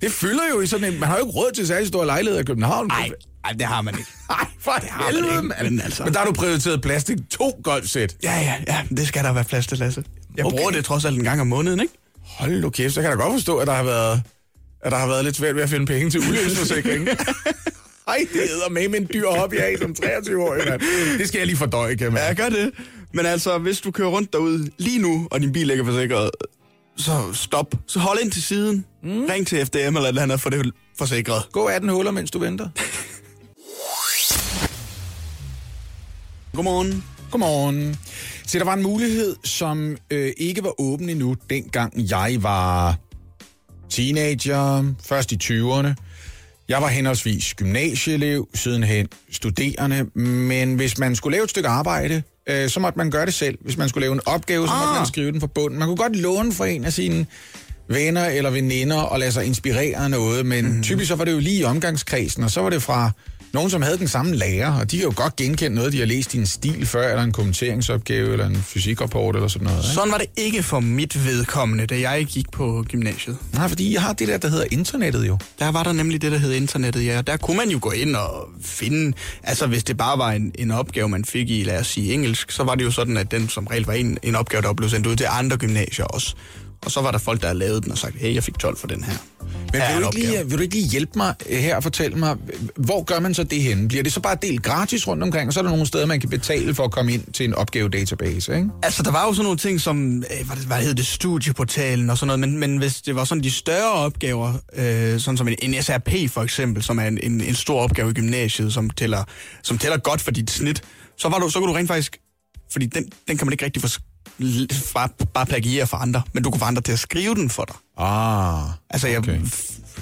Det fylder jo i sådan en... Man har jo ikke råd til særlig stor lejlighed i København. Nej, det har man ikke. Nej, for har man helvede, ikke, mand. men altså- Men der har du prioriteret plastik to golfsæt. Ja, ja, ja, det skal der være plads til, Lasse. Jeg Okay. bruger det trods alt en gang om måneden, ikke? Hold nu kæft, så kan jeg da godt forstå, at der har været, at der har været lidt svært ved at finde penge til ulykkesforsikring. Ej, det hedder med en dyr hobby af som 23-årig, mand. Det skal jeg lige fordøje, kan man. Ja, gør det. Men altså, hvis du kører rundt derude lige nu, og din bil ikke er forsikret, så stop. Så hold ind til siden. Mm. Ring til FDM eller et eller andet, for det er forsikret. Gå 18 huller, mens du venter. Godmorgen. Godmorgen. Så der var en mulighed, som øh, ikke var åben endnu, dengang jeg var teenager, først i 20'erne. Jeg var henholdsvis gymnasieelev, sidenhen studerende, men hvis man skulle lave et stykke arbejde, øh, så måtte man gøre det selv. Hvis man skulle lave en opgave, så måtte Ah. man skrive den fra bunden. Man kunne godt låne for en af sine venner eller veninder og lade sig inspirere af noget, men mm. typisk så var det jo lige i omgangskredsen, og så var det fra nogen, som havde den samme lærer, og de kan jo godt genkende noget, de har læst i en stil før, eller en kommenteringsopgave, eller en fysikrapport, eller sådan noget. Ikke? Sådan var det ikke for mit vedkommende, da jeg gik på gymnasiet. Nej, fordi jeg har det der, der hedder internettet jo. Der var der nemlig det, der hed internettet, ja. Der kunne man jo gå ind og finde... Altså, hvis det bare var en, en opgave, man fik i, lad os sige, engelsk, så var det jo sådan, at den som regel var en, en opgave, der blev sendt ud til andre gymnasier også. Og så var der folk, der havde lavet den og sagt, hey, jeg fik 12 for den her. Men vil du, ikke lige, vil du ikke lige hjælpe mig øh, her og fortælle mig, hvor gør man så det henne? Bliver det så bare delt gratis rundt omkring, og så er der nogle steder, man kan betale for at komme ind til en opgave-database, ikke? Altså, der var jo sådan nogle ting som, øh, hvad, hvad hed det, studieportalen og sådan noget, men, men hvis det var sådan de større opgaver, øh, sådan som en, en SRP for eksempel, som er en, en, en stor opgave i gymnasiet, som tæller, som tæller godt for dit snit, så, var du, så kunne du rent faktisk, fordi den, den kan man ikke rigtig få, bare, bare plagiere for andre, men du kunne få andre til at skrive den for dig. Ah, Altså, jeg Okay.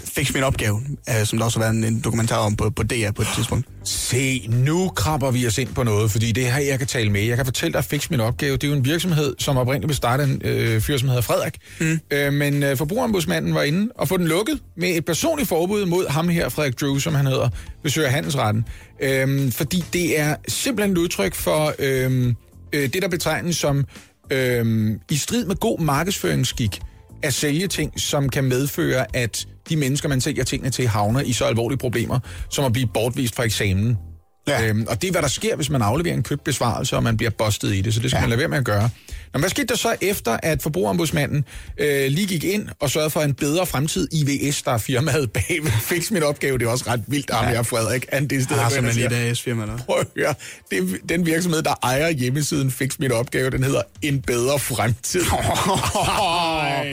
fik min opgave, øh, som der også har været en, en dokumentar om på, på DR på et tidspunkt. Se, nu krabber vi os ind på noget, fordi det er her, jeg kan tale med. Jeg kan fortælle dig at Fix Min Opgave. Det er jo en virksomhed, som oprindeligt blev startet en øh, fyr, som hedder Frederik. Mm. Øh, men øh, forbrugerombudsmanden var inde og få den lukket med et personligt forbud mod ham her, Frederik Drew, som han hedder, besøger handelsretten. Øh, fordi det er simpelthen et udtryk for øh, øh, det, der betegnes som øh, i strid med god markedsføringsskik at sælge ting, som kan medføre, at de mennesker, man sælger tingene til, havner i så alvorlige problemer, som at blive bortvist fra eksamen. Ja. Øhm, og det er, hvad der sker, hvis man afleverer en købt besvarelse, og man bliver bustet i det, så det skal ja. man lade være med at gøre. Nå, hvad skete der så efter, at forbrugerombudsmanden øh, lige gik ind og sørgede for en bedre fremtid? IVS, der er firmaet bag, fik min opgave. Det er også ret vildt, ham ja. her, Frederik. Han det sted, Jeg simpelthen siger, lige et AS-firma der. Prøv at høre. Det er den virksomhed, der ejer hjemmesiden Fix Mit Opgave, den hedder En Bedre Fremtid. Ej,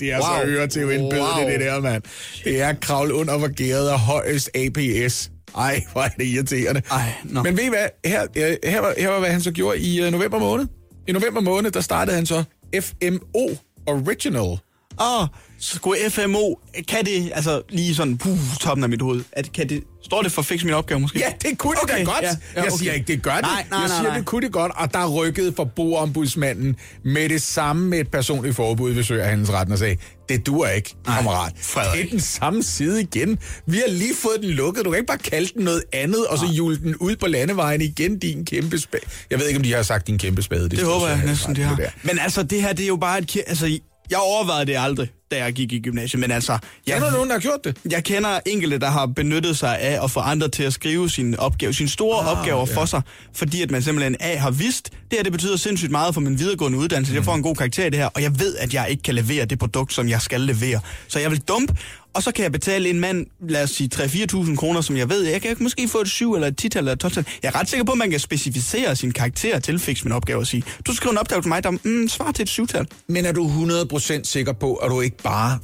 det er wow. så øre til en bedre, Wow. det der, mand. Det er kravl under hvor gæret højst APS. Ej, hvor er det irriterende. Ej, nå. Men ved I hvad? Her, øh, her, var, her var, hvad han så gjorde i uh, november måned. I november måned, der startede han så FMO Original. Åh, så skulle FMO, kan det, altså lige sådan, puh, toppen af mit hoved, at, kan det, står det for fix min opgave måske? Ja, det kunne det Okay, da godt. ja, ja, Jeg okay. siger ikke, det gør det. Nej, nej, jeg nej, siger, nej. det kunne det godt, og der rykkede forbrugerombudsmanden med det samme med et personligt forbud ved Søgerhandelsretten og sagde, det duer ikke, Nej, kammerat. Frederik. Det er den samme side igen. Vi har lige fået den lukket. Du kan ikke bare kalde den noget andet, og så jule den ud på landevejen igen, din kæmpe spade. Jeg ved ikke, om de har sagt din kæmpe spade. Det står håber jeg næsten, de har. det. Men altså, det her, det er jo bare et... Altså, jeg overvejede det aldrig, da jeg gik i gymnasiet, men altså... Jeg, Er der nogen, der har gjort det? jeg kender enkelte, der har benyttet sig af at få andre til at skrive sine opgaver, sine store ah, opgaver ja. for sig, fordi at man simpelthen A har vidst, det her det betyder sindssygt meget for min videregående uddannelse, mm. jeg får en god karakter i det her, og jeg ved, at jeg ikke kan levere det produkt, som jeg skal levere. Så jeg vil dumpe, og så kan jeg betale en mand, lad os sige 3-4.000 kroner, som jeg ved, jeg kan måske få et 7 eller et 10 eller et 12 Jeg er ret sikker på, at man kan specificere sin karakter til fix min opgave og sige, du skriver en opgave til mig, der mm, svarer til et 7-tal. Men er du 100% sikker på, at du ikke bare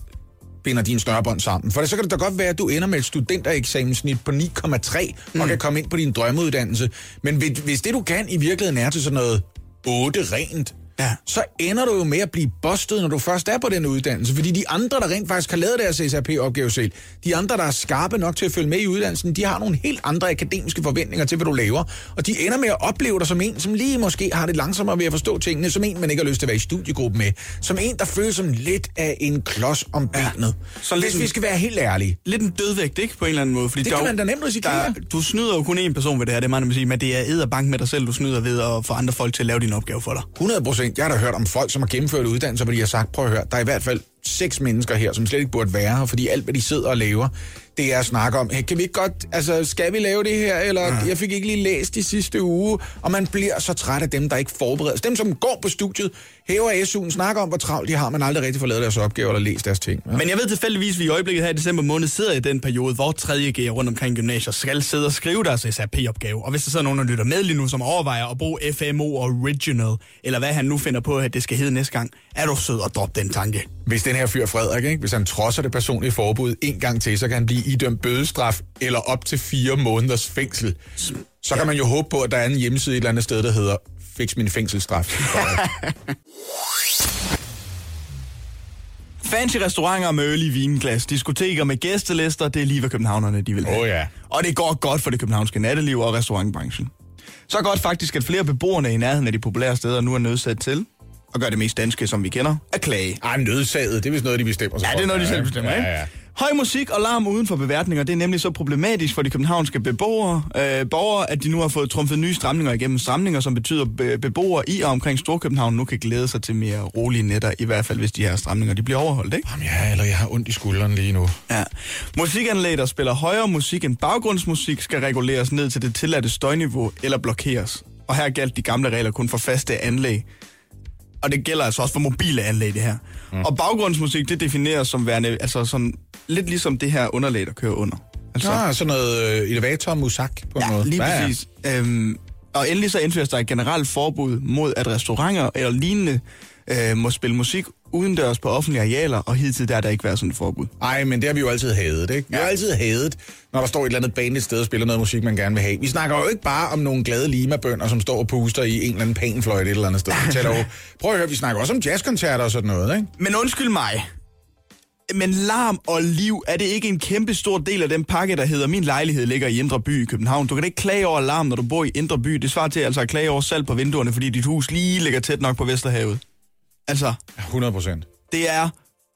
binder dine snørbånd sammen. For så kan det da godt være, at du ender med et studentereksamenssnit på 9,3 mm. og kan komme ind på din drømmeuddannelse. Men hvis- hvis det, du kan i virkeligheden er til sådan noget 8 rent, Ja. så ender du jo med at blive bustet, når du først er på den uddannelse. Fordi de andre, der rent faktisk har lavet deres SAP-opgave selv, de andre, der er skarpe nok til at følge med i uddannelsen, de har nogle helt andre akademiske forventninger til, hvad du laver. Og de ender med at opleve dig som en, som lige måske har det langsommere ved at forstå tingene, som en, man ikke har lyst til at være i studiegruppe med, som en, der føles som lidt af en klods om benet. Så Så Hvis en- vi skal være helt ærlige. Lidt en dødvægt, ikke? På en eller anden måde. Fordi Det der kan man da nemt risikere. Der, du snyder jo kun én person ved det her, det er at sige, men det er æderbank med dig selv, du snyder ved at få andre folk til at lave din opgave for dig. 100 procent. Jeg har da hørt om folk, som har gennemført uddannelser, hvor de har sagt, prøv at høre, der er i hvert fald seks mennesker her, som slet ikke burde være her, fordi alt, hvad de sidder og laver, det er at snakke om, hey, kan vi ikke godt, altså, skal vi lave det her, eller ja. jeg fik ikke lige læst i sidste uge, og man bliver så træt af dem, der ikke forbereder. Dem, som går på studiet, hæver SU'en, snakker om, hvor travlt de har, men aldrig rigtig får lavet deres opgaver eller læst deres ting. Ja. Men jeg ved tilfældigvis, at vi i øjeblikket her i december måned sidder i den periode, hvor 3.G'er rundt omkring gymnasier skal sidde og skrive deres SRP-opgave. Og hvis der sidder nogen, der lytter med lige nu, som overvejer at bruge FMO Original, eller hvad han nu finder på, at det skal hedde næste gang, er du sød at droppe den tanke. Hvis den her fyr Frederik, ikke? hvis han trodser det personlige forbud en gang til, så kan han blive idømt bødestraf eller op til fire måneders fængsel. Så kan man jo håbe på, at der er en hjemmeside et eller andet sted, der hedder Fix min fængselsstraf. Fancy restauranter med øl i vinglas, diskoteker med gæstelister, det er lige hvad københavnerne de vil have. Åh, ja. Og det går godt for det københavnske natteliv og restaurantbranchen. Så godt faktisk, at flere beboerne i nærheden af de populære steder nu er nødsat til, og gør det mest danske, som vi kender, at klage. Ej, nødsaget, det er vist noget, de bestemmer sig Ja, det er noget, de selv bestemmer, ja, ikke? ja. Høj musik og larm uden for beværtninger, det er nemlig så problematisk for de københavnske beboere, øh, borgere, at de nu har fået trumfet nye stramninger igennem stramninger, som betyder, at be- beboere i og omkring Storkøbenhavn nu kan glæde sig til mere rolige nætter, i hvert fald hvis de her stramninger de bliver overholdt, ikke? Jamen, ja, eller jeg har ondt i skulderen lige nu. Ja. Musikanlæg, der spiller højere musik end baggrundsmusik, skal reguleres ned til det tilladte støjniveau eller blokeres. Og her galt de gamle regler kun for faste anlæg. Og det gælder altså også for mobile anlæg, det her. Mm. Og baggrundsmusik, det defineres som værende, altså sådan, lidt ligesom det her underlag, der kører under. Altså, Så sådan noget øh, elevator musak på en ja, måde. lige Ja, ja. præcis. Øhm, og endelig så indføres der et generelt forbud mod, at restauranter eller lignende øh, må spille musik udendørs på offentlige arealer, og hidtil der har der ikke været sådan et forbud. Ej, men det har vi jo altid hadet, ikke? Vi har altid hadet, når der står et eller andet band et sted og spiller noget musik, man gerne vil have. Vi snakker jo ikke bare om nogle glade limabønder, som står og puster i en eller anden panfløjte et eller andet sted. Vi taler jo, prøv at høre, vi snakker også om jazzkoncerter og sådan noget, ikke? Men undskyld mig, men larm og liv, er det ikke en kæmpe stor del af den pakke, der hedder Min lejlighed ligger i Indre By i København? Du kan da ikke klage over larm, når du bor i Indre By. Det svarer til altså at klage over salg på vinduerne, fordi dit hus lige ligger tæt nok på Vesterhavet. Altså, 100 procent. det er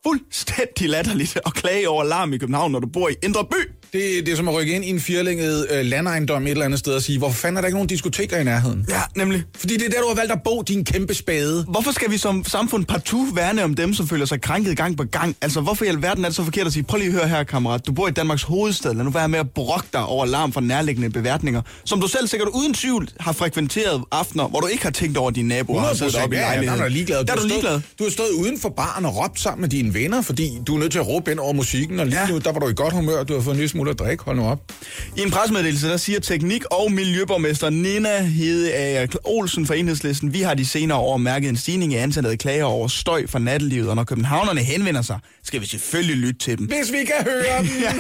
fuldstændig latterligt at klage over larm i København, når du bor i Indre By. Det, det er som at rykke ind i en firlænget øh, landejendom et eller andet sted og sige, hvorfor fanden er der ikke nogen diskoteker i nærheden? Ja, nemlig. Fordi det er der, du har valgt at bo, din kæmpe spade. Hvorfor skal vi som samfund partout værne om dem, som føler sig krænket gang på gang? Altså, hvorfor i alverden er det så forkert at sige, prøv lige at høre her, kammerat, du bor i Danmarks hovedstad, lad nu være med at brokke dig over larm fra nærliggende beværtninger, som du selv sikkert uden tvivl har frekventeret aftener, hvor du ikke har tænkt over dine naboer. og har 100 siddet oppe i ja, ja, der er du ligeglad. Der er du har ligeglad. Stået, du har stået uden for baren og råbt sammen med dine venner, fordi du er nødt til at råbe ind over musikken, og lige Ja. nu, der var du i godt humør, du har fået en smule at drikke, hold nu op. I en presmeddelelse, der siger teknik- og miljøborgmester Nina Hedeager Olsen fra Enhedslisten, vi har de senere år mærket en stigning i antallet af klager over støj fra nattelivet, og når københavnerne henvender sig, skal vi selvfølgelig lytte til dem. Hvis vi kan høre dem.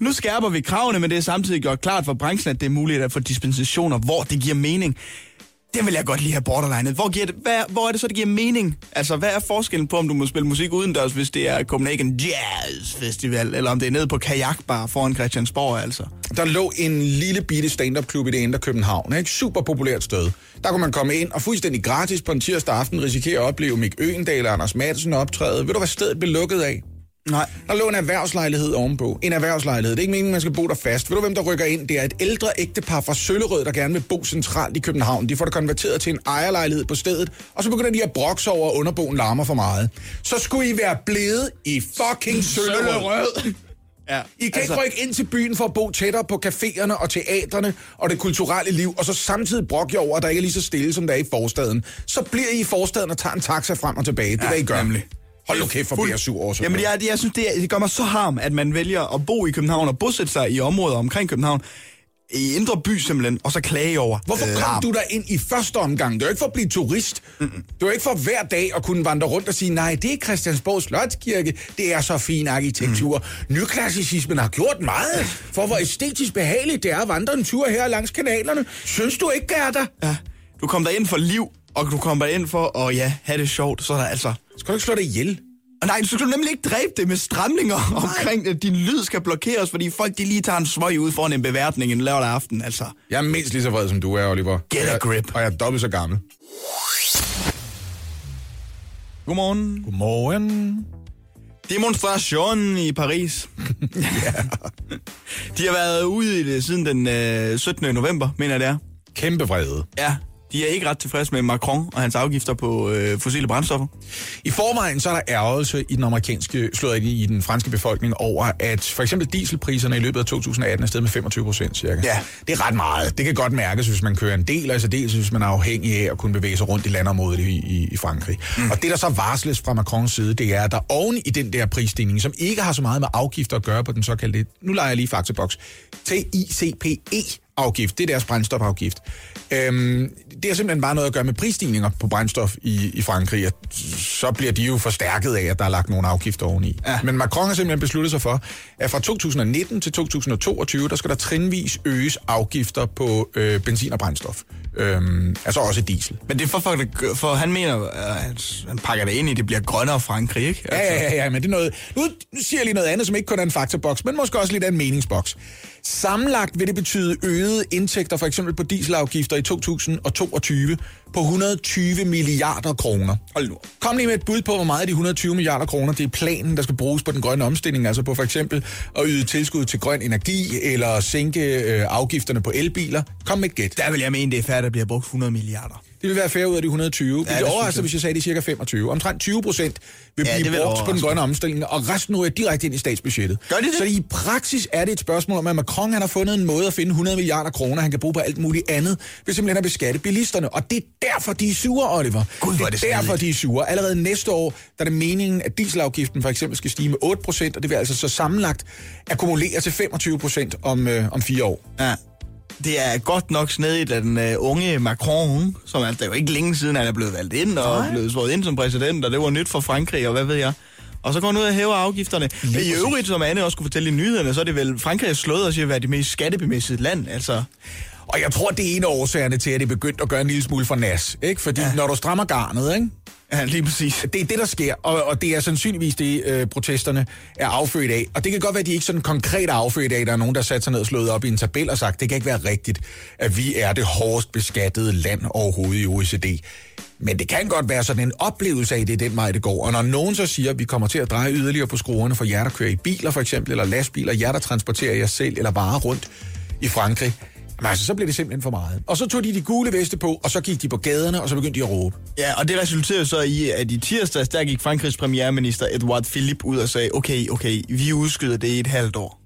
Nu skærper vi kravene, men det er samtidig gjort klart for branchen, at det er muligt at få dispensationer, hvor det giver mening. Det vil jeg godt lige have borderlinet. Hvor, giver det, hvad, hvor er det så, det giver mening? Altså, hvad er forskellen på, om du må spille musik udendørs, hvis det er Copenhagen Jazz Festival, eller om det er nede på kajakbar foran Christiansborg, altså? Der lå en lille bitte stand-up-klub i det indre København. Ikke? Super populært sted. Der kunne man komme ind og fuldstændig gratis på en tirsdag aften risikere at opleve Mik Øendal og Anders Madsen optræde. Ved du, hvad stedet blev lukket af? Nej. Der lå en erhvervslejlighed ovenpå. En erhvervslejlighed. Det er ikke meningen, man skal bo der fast. Ved du, hvem der rykker ind? Det er et ældre ægtepar fra Søllerød, der gerne vil bo centralt i København. De får det konverteret til en ejerlejlighed på stedet, og så begynder de at brokse over, at underboen larmer for meget. Så skulle I være blevet i fucking Søllerød. Ja, I kan altså... ikke rykke ind til byen for at bo tættere på caféerne og teatrene og det kulturelle liv, og så samtidig brokke jer over, at der ikke er lige så stille, som der er i forstaden. Så bliver I i forstaden og tager en taxa frem og tilbage. Det er, Ja, hvad I gør. nemlig. Hold nu kæft for Fuld- bliver over sådan Jamen, jeg, jeg synes, det, er- det gør mig så harm, at man vælger at bo i København og bosætte sig i områder omkring København. i Indre By simpelthen, og så klage over. Hvorfor kom larm. du der ind i første omgang? Det er ikke for at blive turist. Mm-mm. Det var ikke for hver dag at kunne vandre rundt og sige, nej, det er Christiansborg Slotskirke. Det er så fin arkitektur. Mm. Nyklassicismen har gjort meget for, hvor æstetisk behageligt det er at vandre en tur her langs kanalerne. Synes du ikke, Gerda? Ja, du kom der ind for liv, og du kom der ind for at ja, have det sjovt, så er der altså... Skal du ikke slå dig ihjel? Og nej, du skal nemlig ikke dræbe det med stramninger omkring, at din lyd skal blokeres, fordi folk de lige tager en smøg ud foran en beværtning en lørdag aften, altså. Jeg er mindst lige så vred, som du er, Oliver. Get a Jeg- grip. Og jeg er dobbelt så gammel. Godmorgen. Godmorgen. Demonstration i Paris. De har været ude i det siden den øh, 17. november, mener jeg det er. Kæmpe vrede. Ja, de er ikke ret tilfredse med Macron og hans afgifter på øh, fossile brændstoffer. I forvejen så er der ærgelse i den amerikanske, slået i den franske befolkning over, at for eksempel dieselpriserne i løbet af 2018 er steget med 25 procent cirka. Ja. Det er ret meget. Det kan godt mærkes, hvis man kører en del, i særdeleshed, hvis man er afhængig af at kunne bevæge sig rundt i landområdet i, i, i Frankrig. Mm. Og det, der så varsles fra Macrons side, det er, at der oven i den der prisstigning, som ikke har så meget med afgifter at gøre på den såkaldte, nu leger jeg lige faktaboks, TICPE afgift, det er deres brændstofafgift. Øhm, det har simpelthen bare noget at gøre med prisstigninger på brændstof i, i Frankrig, og så bliver de jo forstærket af, at der er lagt nogle afgifter oveni. Ja. Men Macron har simpelthen besluttet sig for, at fra 2019 til 2022, der skal der trinvis øges afgifter på øh, benzin og brændstof. Øhm, altså også diesel. Men det er for, for, for han mener, at han pakker det ind i, det bliver grønnere Frankrig, ikke? Ja, ja, ja, ja, men det er noget... Nu, nu siger jeg lige noget andet, som ikke kun er en faktaboks, men måske også lidt af en meningsboks. Sammenlagt vil det betyde øgede indtægter, for eksempel på dieselafgifter i 2022, på 120 milliarder kroner. Hold nu. Kom lige med et bud på, hvor meget af de 120 milliarder kroner, det er planen, der skal bruges på den grønne omstilling, altså på for eksempel at yde tilskud til grøn energi, eller sænke øh, afgifterne på elbiler. Kom med et gæt. Der vil jeg mene, det er færdigt, at der bliver brugt 100 milliarder. Det vil være færre ud af de 120. Ja, det det overrasker, hvis jeg sagde, det er cirka 25. Omtrent 20 procent vil Ja, blive det vil brugt på den grønne omstilling, og resten ryger direkte ind i statsbudgettet. Gør de det? Så i praksis er det et spørgsmål om, at Macron han har fundet en måde at finde 100 milliarder kroner, han kan bruge på alt muligt andet, ved simpelthen at beskatte bilisterne. Og det er derfor, de er sure, Oliver. Gud, hvor er det det er derfor, de er sure. Allerede næste år, der er det meningen, at dieselafgiften for eksempel skal stige med 8 procent, og det vil altså så sammenlagt akkumulere til 25 procent om, øh, om fire år. Ja. Det er godt nok snedigt, at den uh, unge Macron, som altså, det er jo ikke længe siden, han er blevet valgt ind og Nej. blevet svoret ind som præsident, og det var nyt for Frankrig, og hvad ved jeg. Og så går han ud og hæver afgifterne. Men i øvrigt, som Anne også kunne fortælle i nyhederne, så er det vel Frankrig er slået og siger at være det mest skattebemæssige land. Altså, Og jeg tror, det er en af årsagerne til, at det er begyndt at gøre en lille smule for nas. Ikke? Fordi ja. når du strammer garnet, ikke? ja, lige præcis. det er det, der sker, og, og det er sandsynligvis det, øh, protesterne er affødt af. Og det kan godt være, at de ikke sådan konkret er affødt af, der er nogen, der har sat sig ned og slået op i en tabel og sagt, det kan ikke være rigtigt, at vi er det hårdest beskattede land overhovedet i OECD. Men det kan godt være sådan en oplevelse af, at det er den vej, det går. Og når nogen så siger, at vi kommer til at dreje yderligere på skruerne for jer, der kører i biler for eksempel, eller lastbiler, jer, der transporterer jer selv eller varer rundt i Frankrig, jamen, altså, så bliver det simpelthen for meget. Og så tog de de gule veste på, og så gik de på gaderne, og så begyndte de at råbe. Ja, og det resulterede så i, at i tirsdags, der gik Frankrigs premierminister Edouard Philippe ud og sagde, okay, okay, vi udskyder det i et halvt år.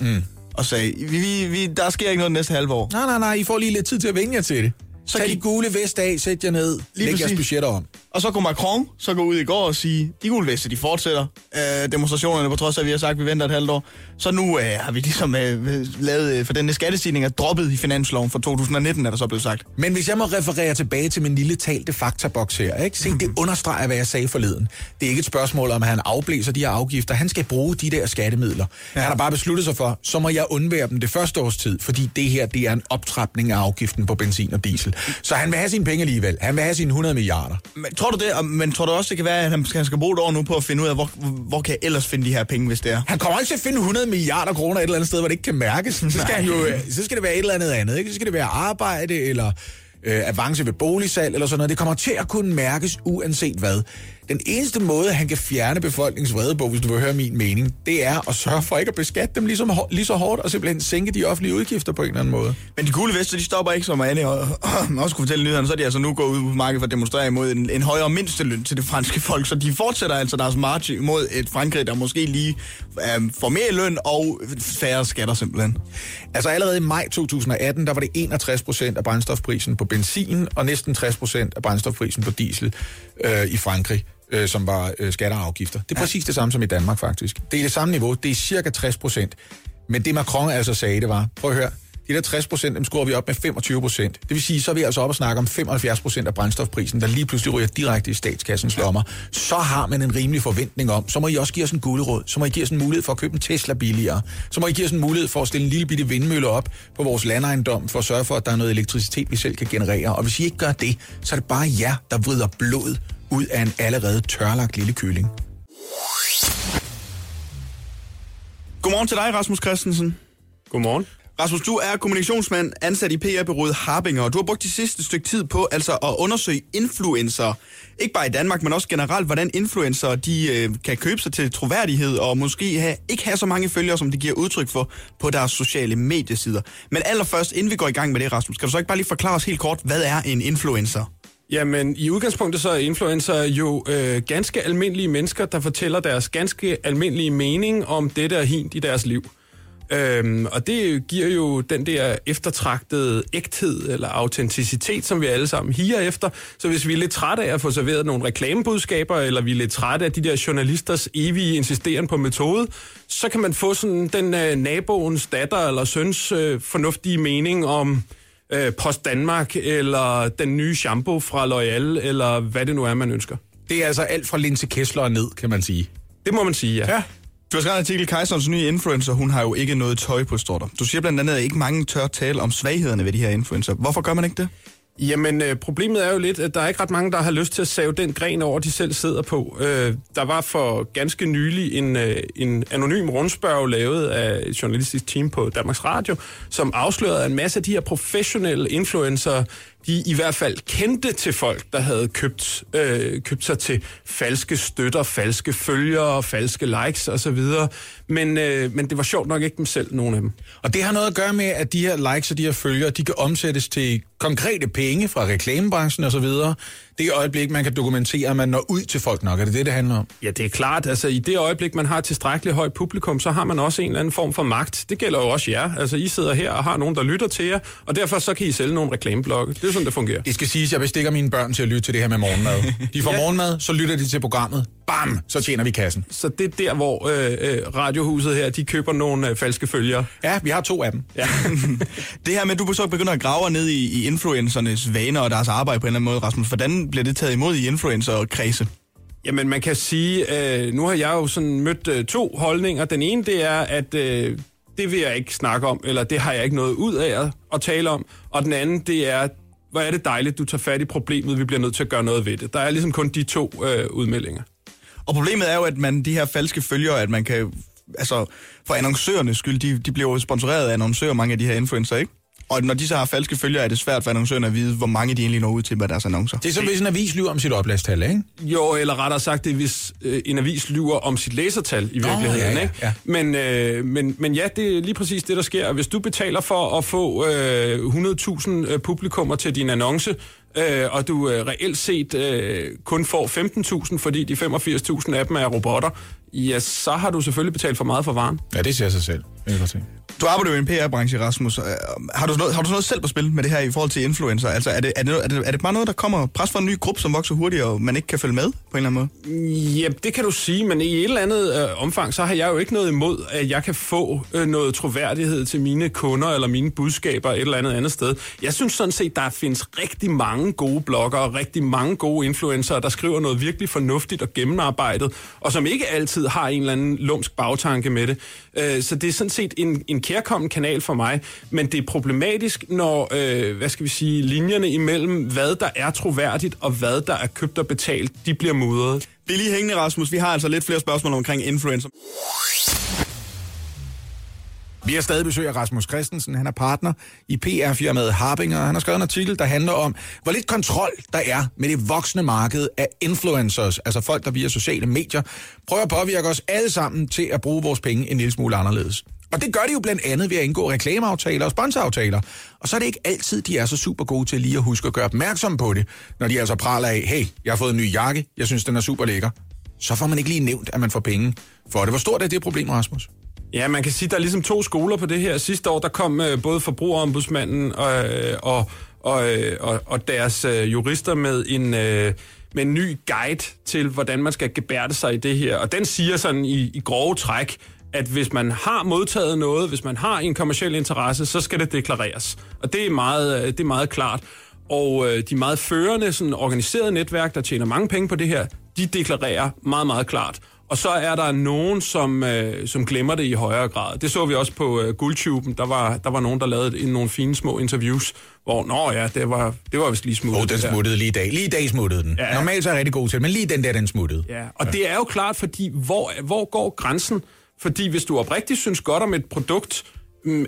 Mm. Og sagde, vi, vi, vi, der sker ikke noget næste halve år. Nej, nej, nej, I får lige lidt tid til at vende jer til det. Så Tag gik- de gule vest af, sæt jer ned, Lige læg jeres budgetter om. Og så kunne Macron så gå ud i går og sige, de gule veste, de fortsætter øh, demonstrationerne, på trods af, at vi har sagt, at vi venter et halvt år. Så nu øh, har vi ligesom øh, lavet, øh, for denne skattestigning er droppet i finansloven for 2019, er der så blevet sagt. Men hvis jeg må referere tilbage til min lille talte faktaboks her, ikke? Se, det understreger, hvad jeg sagde forleden. Det er ikke et spørgsmål om, at han afblæser de her afgifter. Han skal bruge de der skattemidler. Ja. Han har bare besluttet sig for, så må jeg undvære dem det første års tid, fordi det her, det er en optrapning af afgiften på benzin og diesel. Så han vil have sine penge alligevel. Han vil have sine 100 milliarder. Men tror du det, men tror du også, det kan være, at han skal, han skal bruge et år nu på at finde ud af, hvor, hvor kan jeg ellers finde de her penge, hvis det er? Han kommer ikke til at finde 100 milliarder kroner et eller andet sted, hvor det ikke kan mærkes. Så skal, han jo, øh, så skal det være et eller andet andet. Ikke? Så skal det være arbejde eller øh, avance ved boligsalg eller sådan noget. Det kommer til at kunne mærkes uanset hvad. Den eneste måde, han kan fjerne befolkningens vrede på, hvis du vil høre min mening, det er at sørge for ikke at beskatte dem lige så, hår- lige så hårdt og simpelthen sænke de offentlige udgifter på en eller anden måde. Men de gule veste, de stopper ikke, som Anne og, og også kunne fortælle nyhederne, så er de altså nu gået ud på markedet for at demonstrere imod en, en højere mindsteløn til det franske folk. Så de fortsætter altså deres march imod et Frankrig, der måske lige øhm, får mere løn og færre skatter simpelthen. Altså allerede i maj 2018, der var det 61 procent af brændstofprisen på benzin, og næsten 60 procent af brændstofprisen på diesel øh, i Frankrig, øh, som var øh, skatter og afgifter. Det er præcis det samme som i Danmark faktisk. Det er det samme niveau, det er cirka 60 procent. Men det Macron altså sagde, det var, prøv at høre, De der 60 procent, dem skruer vi op med 25 procent. Det vil sige, så er vi altså op og snakke om 75 procent af brændstofprisen, der lige pludselig ryger direkte i statskassens lommer. Så har man en rimelig forventning om, så må I også give os en guldråd, så må I give os en mulighed for at købe en Tesla billigere, så må I give os en mulighed for at stille en lille bitte vindmølle op på vores landejendom, for at sørge for, at der er noget elektricitet, vi selv kan generere. Og hvis I ikke gør det, så er det bare jer, der vrider blod ud af en allerede tørlagt lille kylling. Godmorgen til dig, Rasmus Christensen. Godmorgen. Rasmus, du er kommunikationsmand ansat i PR-byrået Harbinger, og du har brugt de sidste stykke tid på altså at undersøge influencer. Ikke bare i Danmark, men også generelt, hvordan influencer de, øh, kan købe sig til troværdighed og måske have, ikke have så mange følgere, som de giver udtryk for på deres sociale mediesider. Men allerførst, inden vi går i gang med det, Rasmus, kan du så ikke bare lige forklare os helt kort, hvad er en influencer? Jamen, i udgangspunktet så er influencer jo øh, ganske almindelige mennesker, der fortæller deres ganske almindelige mening om det der hint i deres liv. Øhm, og det giver jo den der eftertragtede ægthed eller autenticitet, som vi alle sammen higer efter. Så hvis vi er lidt trætte af at få serveret nogle reklamebudskaber, eller vi er lidt trætte af de der journalisters evige insisteren på metode, så kan man få sådan den øh, naboens datter eller søns øh, fornuftige mening om øh, Post Danmark, eller den nye shampoo fra L'Oreal, eller hvad det nu er, man ønsker. Det er altså alt fra Linse Kessler og ned, kan man sige. Det må man sige, ja. Ja. Du har skrevet en artikel, Kajsons nye influencer, hun har jo ikke noget tøj på, står der. Du siger blandt andet, at ikke mange tør tale om svaghederne ved de her influencer. Hvorfor gør man ikke det? Jamen, øh, problemet er jo lidt, at der er ikke ret mange, der har lyst til at save den gren over, de selv sidder på. Øh, der var for ganske nylig en, øh, en anonym rundspørg lavet af et journalistisk team på Danmarks Radio, som afslørede, at en masse af de her professionelle influencer, de i hvert fald kendte til folk, der havde købt, øh, købt sig til falske støtter, falske følgere, falske likes osv. Men, øh, men det var sjovt nok ikke dem selv, nogen af dem. Og det har noget at gøre med, at de her likes og de her følgere, de kan omsættes til konkrete penge fra reklamebranchen osv. Det er øjeblik, man kan dokumentere, at man når ud til folk nok. Er det det, det handler om? Ja, det er klart. Altså, i det øjeblik, man har tilstrækkeligt højt publikum, så har man også en eller anden form for magt. Det gælder jo også jer. Altså, I sidder her og har nogen, der lytter til jer, og derfor så kan I sælge nogle reklameblokke. Det er sådan, det fungerer. Det skal siges, at jeg bestikker mine børn til at lytte til det her med morgenmad. De får Ja. morgenmad, så lytter de til programmet. Bam! Så tjener vi kassen. Så det er der, hvor øh, øh, radiohuset her, de køber nogle øh, falske følgere. Ja, vi har to af dem. Ja. Det her med, at du så begynder at grave ned i, i influencernes vaner og deres arbejde på en eller anden måde, Rasmus. Hvordan bliver det taget imod i influencer-kredse? Jamen, man kan sige, øh, nu har jeg jo sådan mødt øh, to holdninger. Den ene, det er, at øh, det vil jeg ikke snakke om, eller det har jeg ikke noget ud af at, at tale om. Og den anden, det er, hvor er det dejligt, du tager fat i problemet, vi bliver nødt til at gøre noget ved det. Der er ligesom kun de to øh, udmeldinger. Og problemet er jo, at man de her falske følgere, at man kan... Altså, for annoncørernes skyld, de, de bliver jo sponsoreret af annoncører, mange af de her influencer, ikke? Og når de så har falske følgere, er det svært for annoncørerne at vide, hvor mange de egentlig når ud til med deres annoncer. Det er som hvis en avis lyver om sit oplagstal, ikke? Jo, eller rettere sagt, det er, hvis øh, en avis lyver om sit læsertal i virkeligheden. ja, ja, ikke? ja. Men, øh, men, men ja, det er lige præcis det, der sker. Hvis du betaler for at få øh, 100.000 øh, publikummer til din annonce, øh, og du øh, reelt set øh, kun får 15.000, fordi de 85.000 af dem er robotter, ja, så har du selvfølgelig betalt for meget for varen. Ja, det siger sig selv. Jeg. Du arbejder jo i en PR-branche, Rasmus. Øh, Har du, noget, har du noget selv på spil med det her i forhold til influencer? Altså, er det, er, det, er, det, er det bare noget, der kommer pres fra en ny gruppe, som vokser hurtigt, og man ikke kan følge med på en eller anden måde? Ja, det kan du sige, men i et eller andet øh, omfang, så har jeg jo ikke noget imod, at jeg kan få øh, noget troværdighed til mine kunder eller mine budskaber et eller andet andet sted. Jeg synes sådan set, der findes rigtig mange gode bloggere og rigtig mange gode influencer, der skriver noget virkelig fornuftigt og gennemarbejdet, og som ikke altid har en eller anden lumsk bagtanke med det. Øh, så det er sådan set en, en kærkommen kanal for mig, men det er problematisk, når, øh, hvad skal vi sige, linjerne imellem, hvad der er troværdigt og hvad der er købt og betalt, de bliver mudret. Det er lige hængende, Rasmus. Vi har altså lidt flere spørgsmål omkring influencer. Vi har stadig besøg af Rasmus Christensen. Han er partner i PR-firmaet Harbinger. Han har skrevet en artikel, der handler om, hvor lidt kontrol der er med det voksne marked af influencers, altså folk, der via sociale medier prøver at påvirke os alle sammen til at bruge vores penge en lille smule anderledes. Og det gør de jo blandt andet ved at indgå reklameaftaler og sponsoraftaler. Og så er det ikke altid, de er så super gode til lige at huske at gøre opmærksom på det, når de altså praler af, hey, jeg har fået en ny jakke, jeg synes, den er super lækker. Så får man ikke lige nævnt, at man får penge for det. Hvor stort er det problem, Rasmus? Ja, man kan sige, at der er ligesom to skoler på det her. Sidste år, der kom øh, både forbrugerombudsmanden og, øh, og, og, øh, og, og deres øh, jurister med en, øh, med en ny guide til, hvordan man skal gebærde sig i det her. Og den siger sådan i, i grove træk, at hvis man har modtaget noget, hvis man har en kommersiel interesse, så skal det deklareres. Og det er meget, øh, det er meget klart. Og øh, de meget førende, sådan organiserede netværk, der tjener mange penge på det her, de deklarerer meget, meget klart. Og så er der nogen, som, øh, som glemmer det i højere grad. Det så vi også på øh, Guldtuben. Der var, der var nogen, der lavede en, nogle fine små interviews, hvor, nå ja, det var, det var vist lige smuttet. Åh, oh, den det der." smuttede lige i dag. Lige i dag smuttede den. Ja. Normalt så er jeg rigtig god til men lige den der, den smuttede. Ja, og ja. det er jo klart, fordi hvor, hvor går grænsen? Fordi hvis du oprigtigt synes godt om et produkt,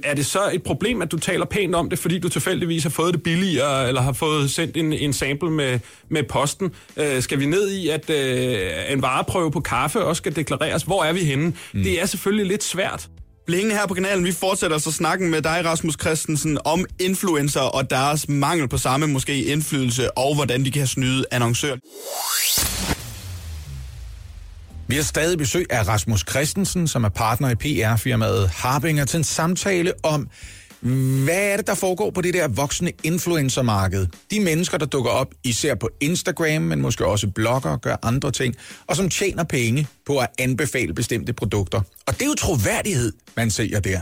er det så et problem, at du taler pænt om det, fordi du tilfældigvis har fået det billigere, eller har fået sendt en, en sample med, med posten? Øh, skal vi ned i, at øh, en vareprøve på kaffe også skal deklareres? Hvor er vi henne? Mm. Det er selvfølgelig lidt svært. Hængende her på kanalen. Vi fortsætter så snakken med dig, Rasmus Christensen, om influencer og deres mangel på samme måske indflydelse, og hvordan de kan snyde annoncører. Vi har stadig besøg af Rasmus Christensen, som er partner i PR-firmaet Harbinger, til en samtale om, hvad er det, der foregår på det der voksne influencermarked? De mennesker, der dukker op især på Instagram, men måske også blogger og gør andre ting, og som tjener penge på at anbefale bestemte produkter. Og det er jo troværdighed, man ser der.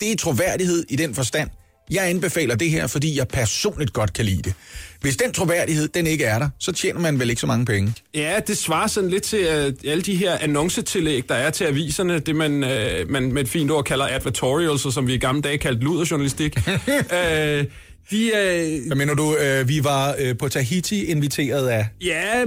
Det er troværdighed i den forstand, jeg anbefaler det her, fordi jeg personligt godt kan lide det. Hvis den troværdighed, den ikke er der, så tjener man vel ikke så mange penge. Ja, det svarer sådan lidt til uh, alle de her annoncetillæg, der er til aviserne, det man, uh, man med et fint ord kalder advertorials, og som vi i gamle dage kaldte luderjournalistik. uh, de, uh, Hvad mener du, øh, vi var øh, på Tahiti inviteret af... Ja,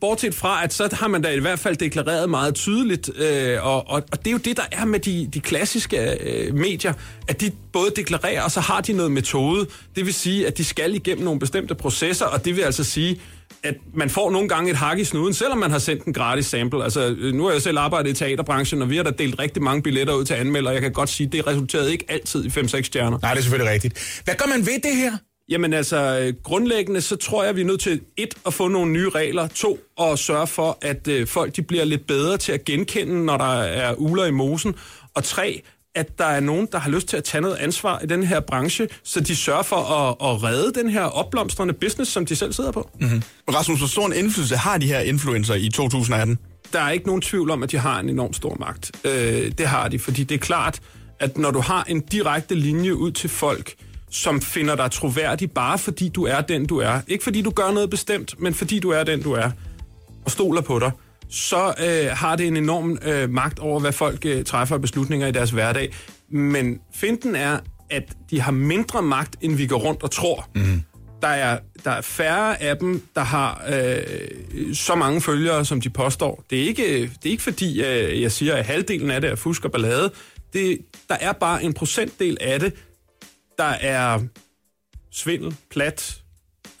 bortset fra, at så har man da i hvert fald deklareret meget tydeligt, øh, og, og, og det er jo det, der er med de, de klassiske øh, medier, at de både deklarerer, og så har de noget metode. Det vil sige, at de skal igennem nogle bestemte processer, og det vil altså sige, at man får nogle gange et hak i snuden, selvom man har sendt en gratis sample. Altså, øh, nu har jeg selv arbejdet i teaterbranchen, og vi har da delt rigtig mange billetter ud til anmeldere. Jeg kan godt sige, at det resulterede ikke altid i 5-6 stjerner. Nej, det er selvfølgelig rigtigt. Hvad gør man ved det her? Jamen altså, øh, grundlæggende så tror jeg, vi er nødt til et, at få nogle nye regler, to, at sørge for, at øh, folk de bliver lidt bedre til at genkende, når der er uler i mosen, og tre, at der er nogen, der har lyst til at tage noget ansvar i den her branche, så de sørger for at, at redde den her opblomstrende business, som de selv sidder på. Mm-hmm. Rasmus, hvor stor en indflydelse har de her influencer i 2018? Der er ikke nogen tvivl om, at de har en enorm stor magt. Øh, det har de, fordi det er klart, at når du har en direkte linje ud til folk, som finder dig troværdig, bare fordi du er den, du er. Ikke fordi du gør noget bestemt, men fordi du er den, du er, og stoler på dig, så øh, har det en enorm øh, magt over, hvad folk øh, træffer af beslutninger i deres hverdag. Men finten er, at de har mindre magt, end vi går rundt og tror. Mm. Der, er, der er færre af dem, der har øh, så mange følgere, som de påstår. Det er ikke, det er ikke fordi, øh, jeg siger, at halvdelen af det er fusk og ballade. Det, der er bare en procentdel af det, der er svindel, plat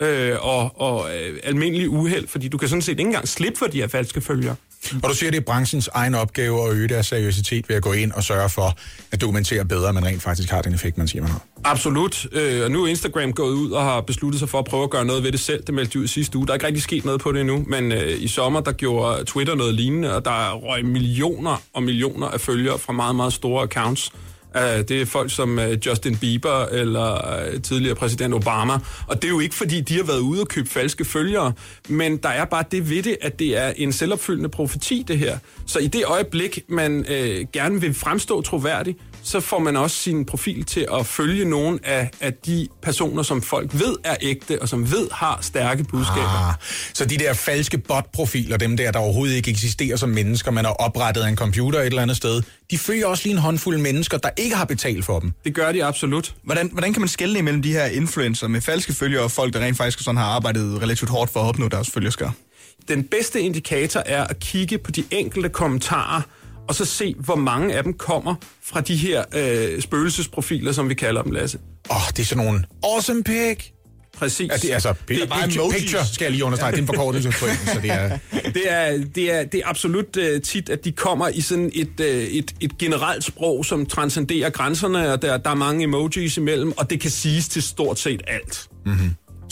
øh, og, og øh, almindelig uheld, fordi du kan sådan set ikke engang slippe for de her falske følgere. Og du siger, det er branchens egen opgave at øge deres seriøsitet ved at gå ind og sørge for at dokumentere bedre, at man rent faktisk har den effekt, man siger, man har. Absolut. Øh, og nu er Instagram gået ud og har besluttet sig for at prøve at gøre noget ved det selv. Det meldte de ud sidste uge. Der er ikke rigtig sket noget på det endnu, men øh, i sommer der gjorde Twitter noget lignende, og der røg millioner og millioner af følgere fra meget, meget store accounts. Uh, det er folk som uh, Justin Bieber eller uh, tidligere præsident Obama. Og det er jo ikke, fordi de har været ude og købe falske følgere, men der er bare det ved det, at det er en selvopfyldende profeti, det her. Så i det øjeblik, man uh, gerne vil fremstå troværdig, så får man også sin profil til at følge nogle af, af de personer, som folk ved er ægte, og som ved har stærke budskaber. Ah, så de der falske bot-profiler, dem der, der overhovedet ikke eksisterer som mennesker, man har oprettet af en computer et eller andet sted, de følger også lige en håndfuld mennesker, der ikke har betalt for dem. Det gør de absolut. Hvordan, hvordan kan man skelne imellem de her influencer med falske følgere og folk, der rent faktisk sådan har arbejdet relativt hårdt for at opnå deres følgerskar? Den bedste indikator er at kigge på de enkelte kommentarer, og så se, hvor mange af dem kommer fra de her øh, spøgelsesprofiler, som vi kalder dem, Lasse. Åh, oh, det er sådan nogle awesome pic. Præcis. Ja, det er altså Det er bare picture, emojis. picture, skal jeg lige understrege. Det er en forkortelse på så det er... det er, det er, det er absolut uh, tit, at de kommer i sådan et, uh, et, et generelt sprog, som transcenderer grænserne, og der, der er mange emojis imellem, og det kan siges til stort set alt.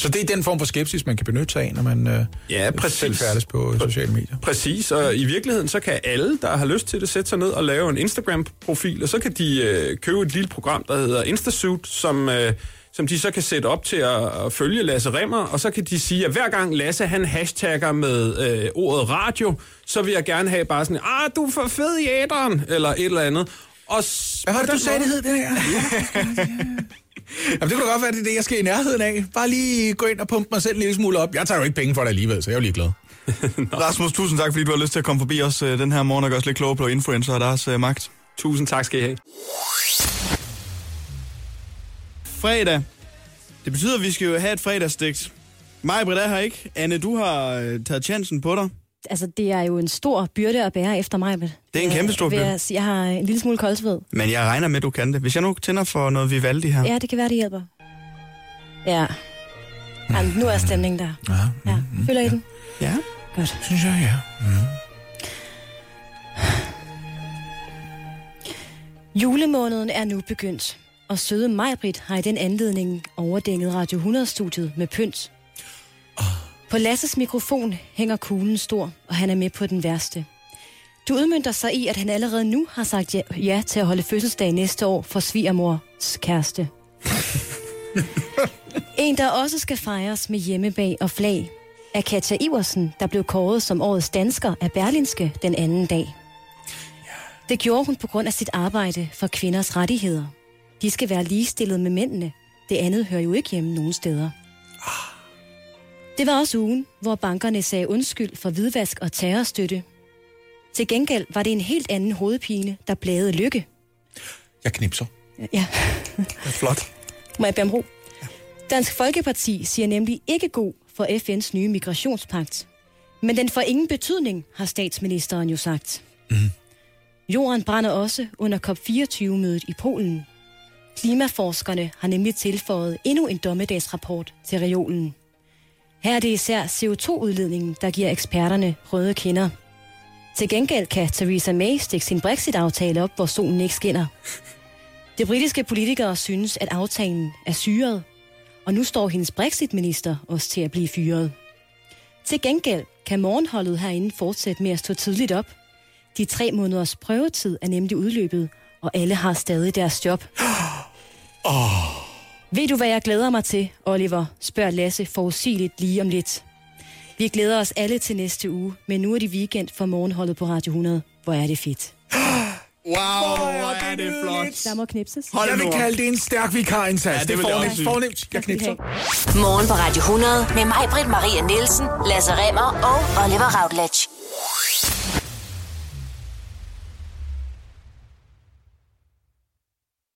Så det er den form for skepsis, man kan benytte sig af, når man øh, Ja, præcis. færdes på sociale medier. Præcis, og i virkeligheden så kan alle, der har lyst til det, sætte sig ned og lave en Instagram-profil, og så kan de øh, købe et lille program, der hedder Instasuit, som øh, som de så kan sætte op til at, at følge Lasse Remmer, og så kan de sige, at hver gang Lasse han hashtagger med øh, ordet radio, så vil jeg gerne have bare sådan, ah, du er for fed i æderen, eller et eller andet. Og Hvad var det, du sagde, det hed, det her? Jamen, det kunne da godt være, det er det, jeg skal i nærheden af. Bare lige gå ind og pumpe mig selv en lille smule op. Jeg tager jo ikke penge for det alligevel, så jeg er jo lige glad. Rasmus, tusind tak, fordi du har lyst til at komme forbi os øh, den her morgen og gøre os lidt klogere på influencer og deres øh, magt. Tusind tak skal I have. Fredag. Det betyder, at vi skal jo have et fredagsdigt. Mig, Britt, er her ikke. Anne, du har øh, taget chancen på dig. Altså, det er jo en stor byrde at bære efter mig. Det er en kæmpe stor byrde. Jeg, jeg har en lille smule koldsved. Men jeg regner med, at du kan det. Hvis jeg nu tænder for noget Vivaldi her. Ja, det kan være, det hjælper. Ja. Jamen, nu er stemningen der. Ja, Ja. Føler I den? ja. Godt. synes jeg, ja. Julemåneden er nu begyndt, og søde Majbrit har i den anledning overdænget Radio 100-studiet med pynt. På Lasses mikrofon hænger kuglen stor, og han er med på den værste. Du udmyndter sig i, at han allerede nu har sagt ja, ja til at holde fødselsdag næste år for svigermors kæreste. en, der også skal fejres med hjemmebag og flag, er Katja Iversen, der blev kåret som årets dansker af Berlinske den anden dag. Det gjorde hun på grund af sit arbejde for kvinders rettigheder. De skal være ligestillet med mændene. Det andet hører jo ikke hjemme nogen steder. Det var også ugen, hvor bankerne sagde undskyld for hvidvask og terrorstøtte. Til gengæld var det en helt anden hovedpine, der plagede lykke. Jeg knipser. Ja, Flot. må jeg bede om ro? Dansk Folkeparti siger nemlig ikke god for FN's nye migrationspagt. Men den får ingen betydning, har statsministeren jo sagt. Mm. Jorden brænder også under COP24-mødet i Polen. Klimaforskerne har nemlig tilføjet endnu en dommedagsrapport til reolen. Her er det især CO2-udledningen, der giver eksperterne røde kinder. Til gengæld kan Theresa May stikke sin Brexit-aftale op, hvor solen ikke skinner. Det britiske politikere synes, at aftalen er syret, og nu står hendes Brexit-minister også til at blive fyret. Til gengæld kan morgenholdet herinde fortsætte med at stå tidligt op. De tre måneders prøvetid er nemlig udløbet, og alle har stadig deres job. Oh. Ved du, hvad jeg glæder mig til, Oliver? spørger Lasse forudsigeligt lige om lidt. Vi glæder os alle til næste uge, men nu er det weekend for morgenholdet på Radio 100. Hvor er det fedt. Wow, hvor er det flot. Der må knipses. Hold Jeg vil kalde det en stærk vikarindsats. Ja, det det er jeg fornemt. fornemt. Jeg knipser. Morgen på Radio 100 med mig, Britt Maria Nielsen, Lasse Remmer og Oliver Routledge.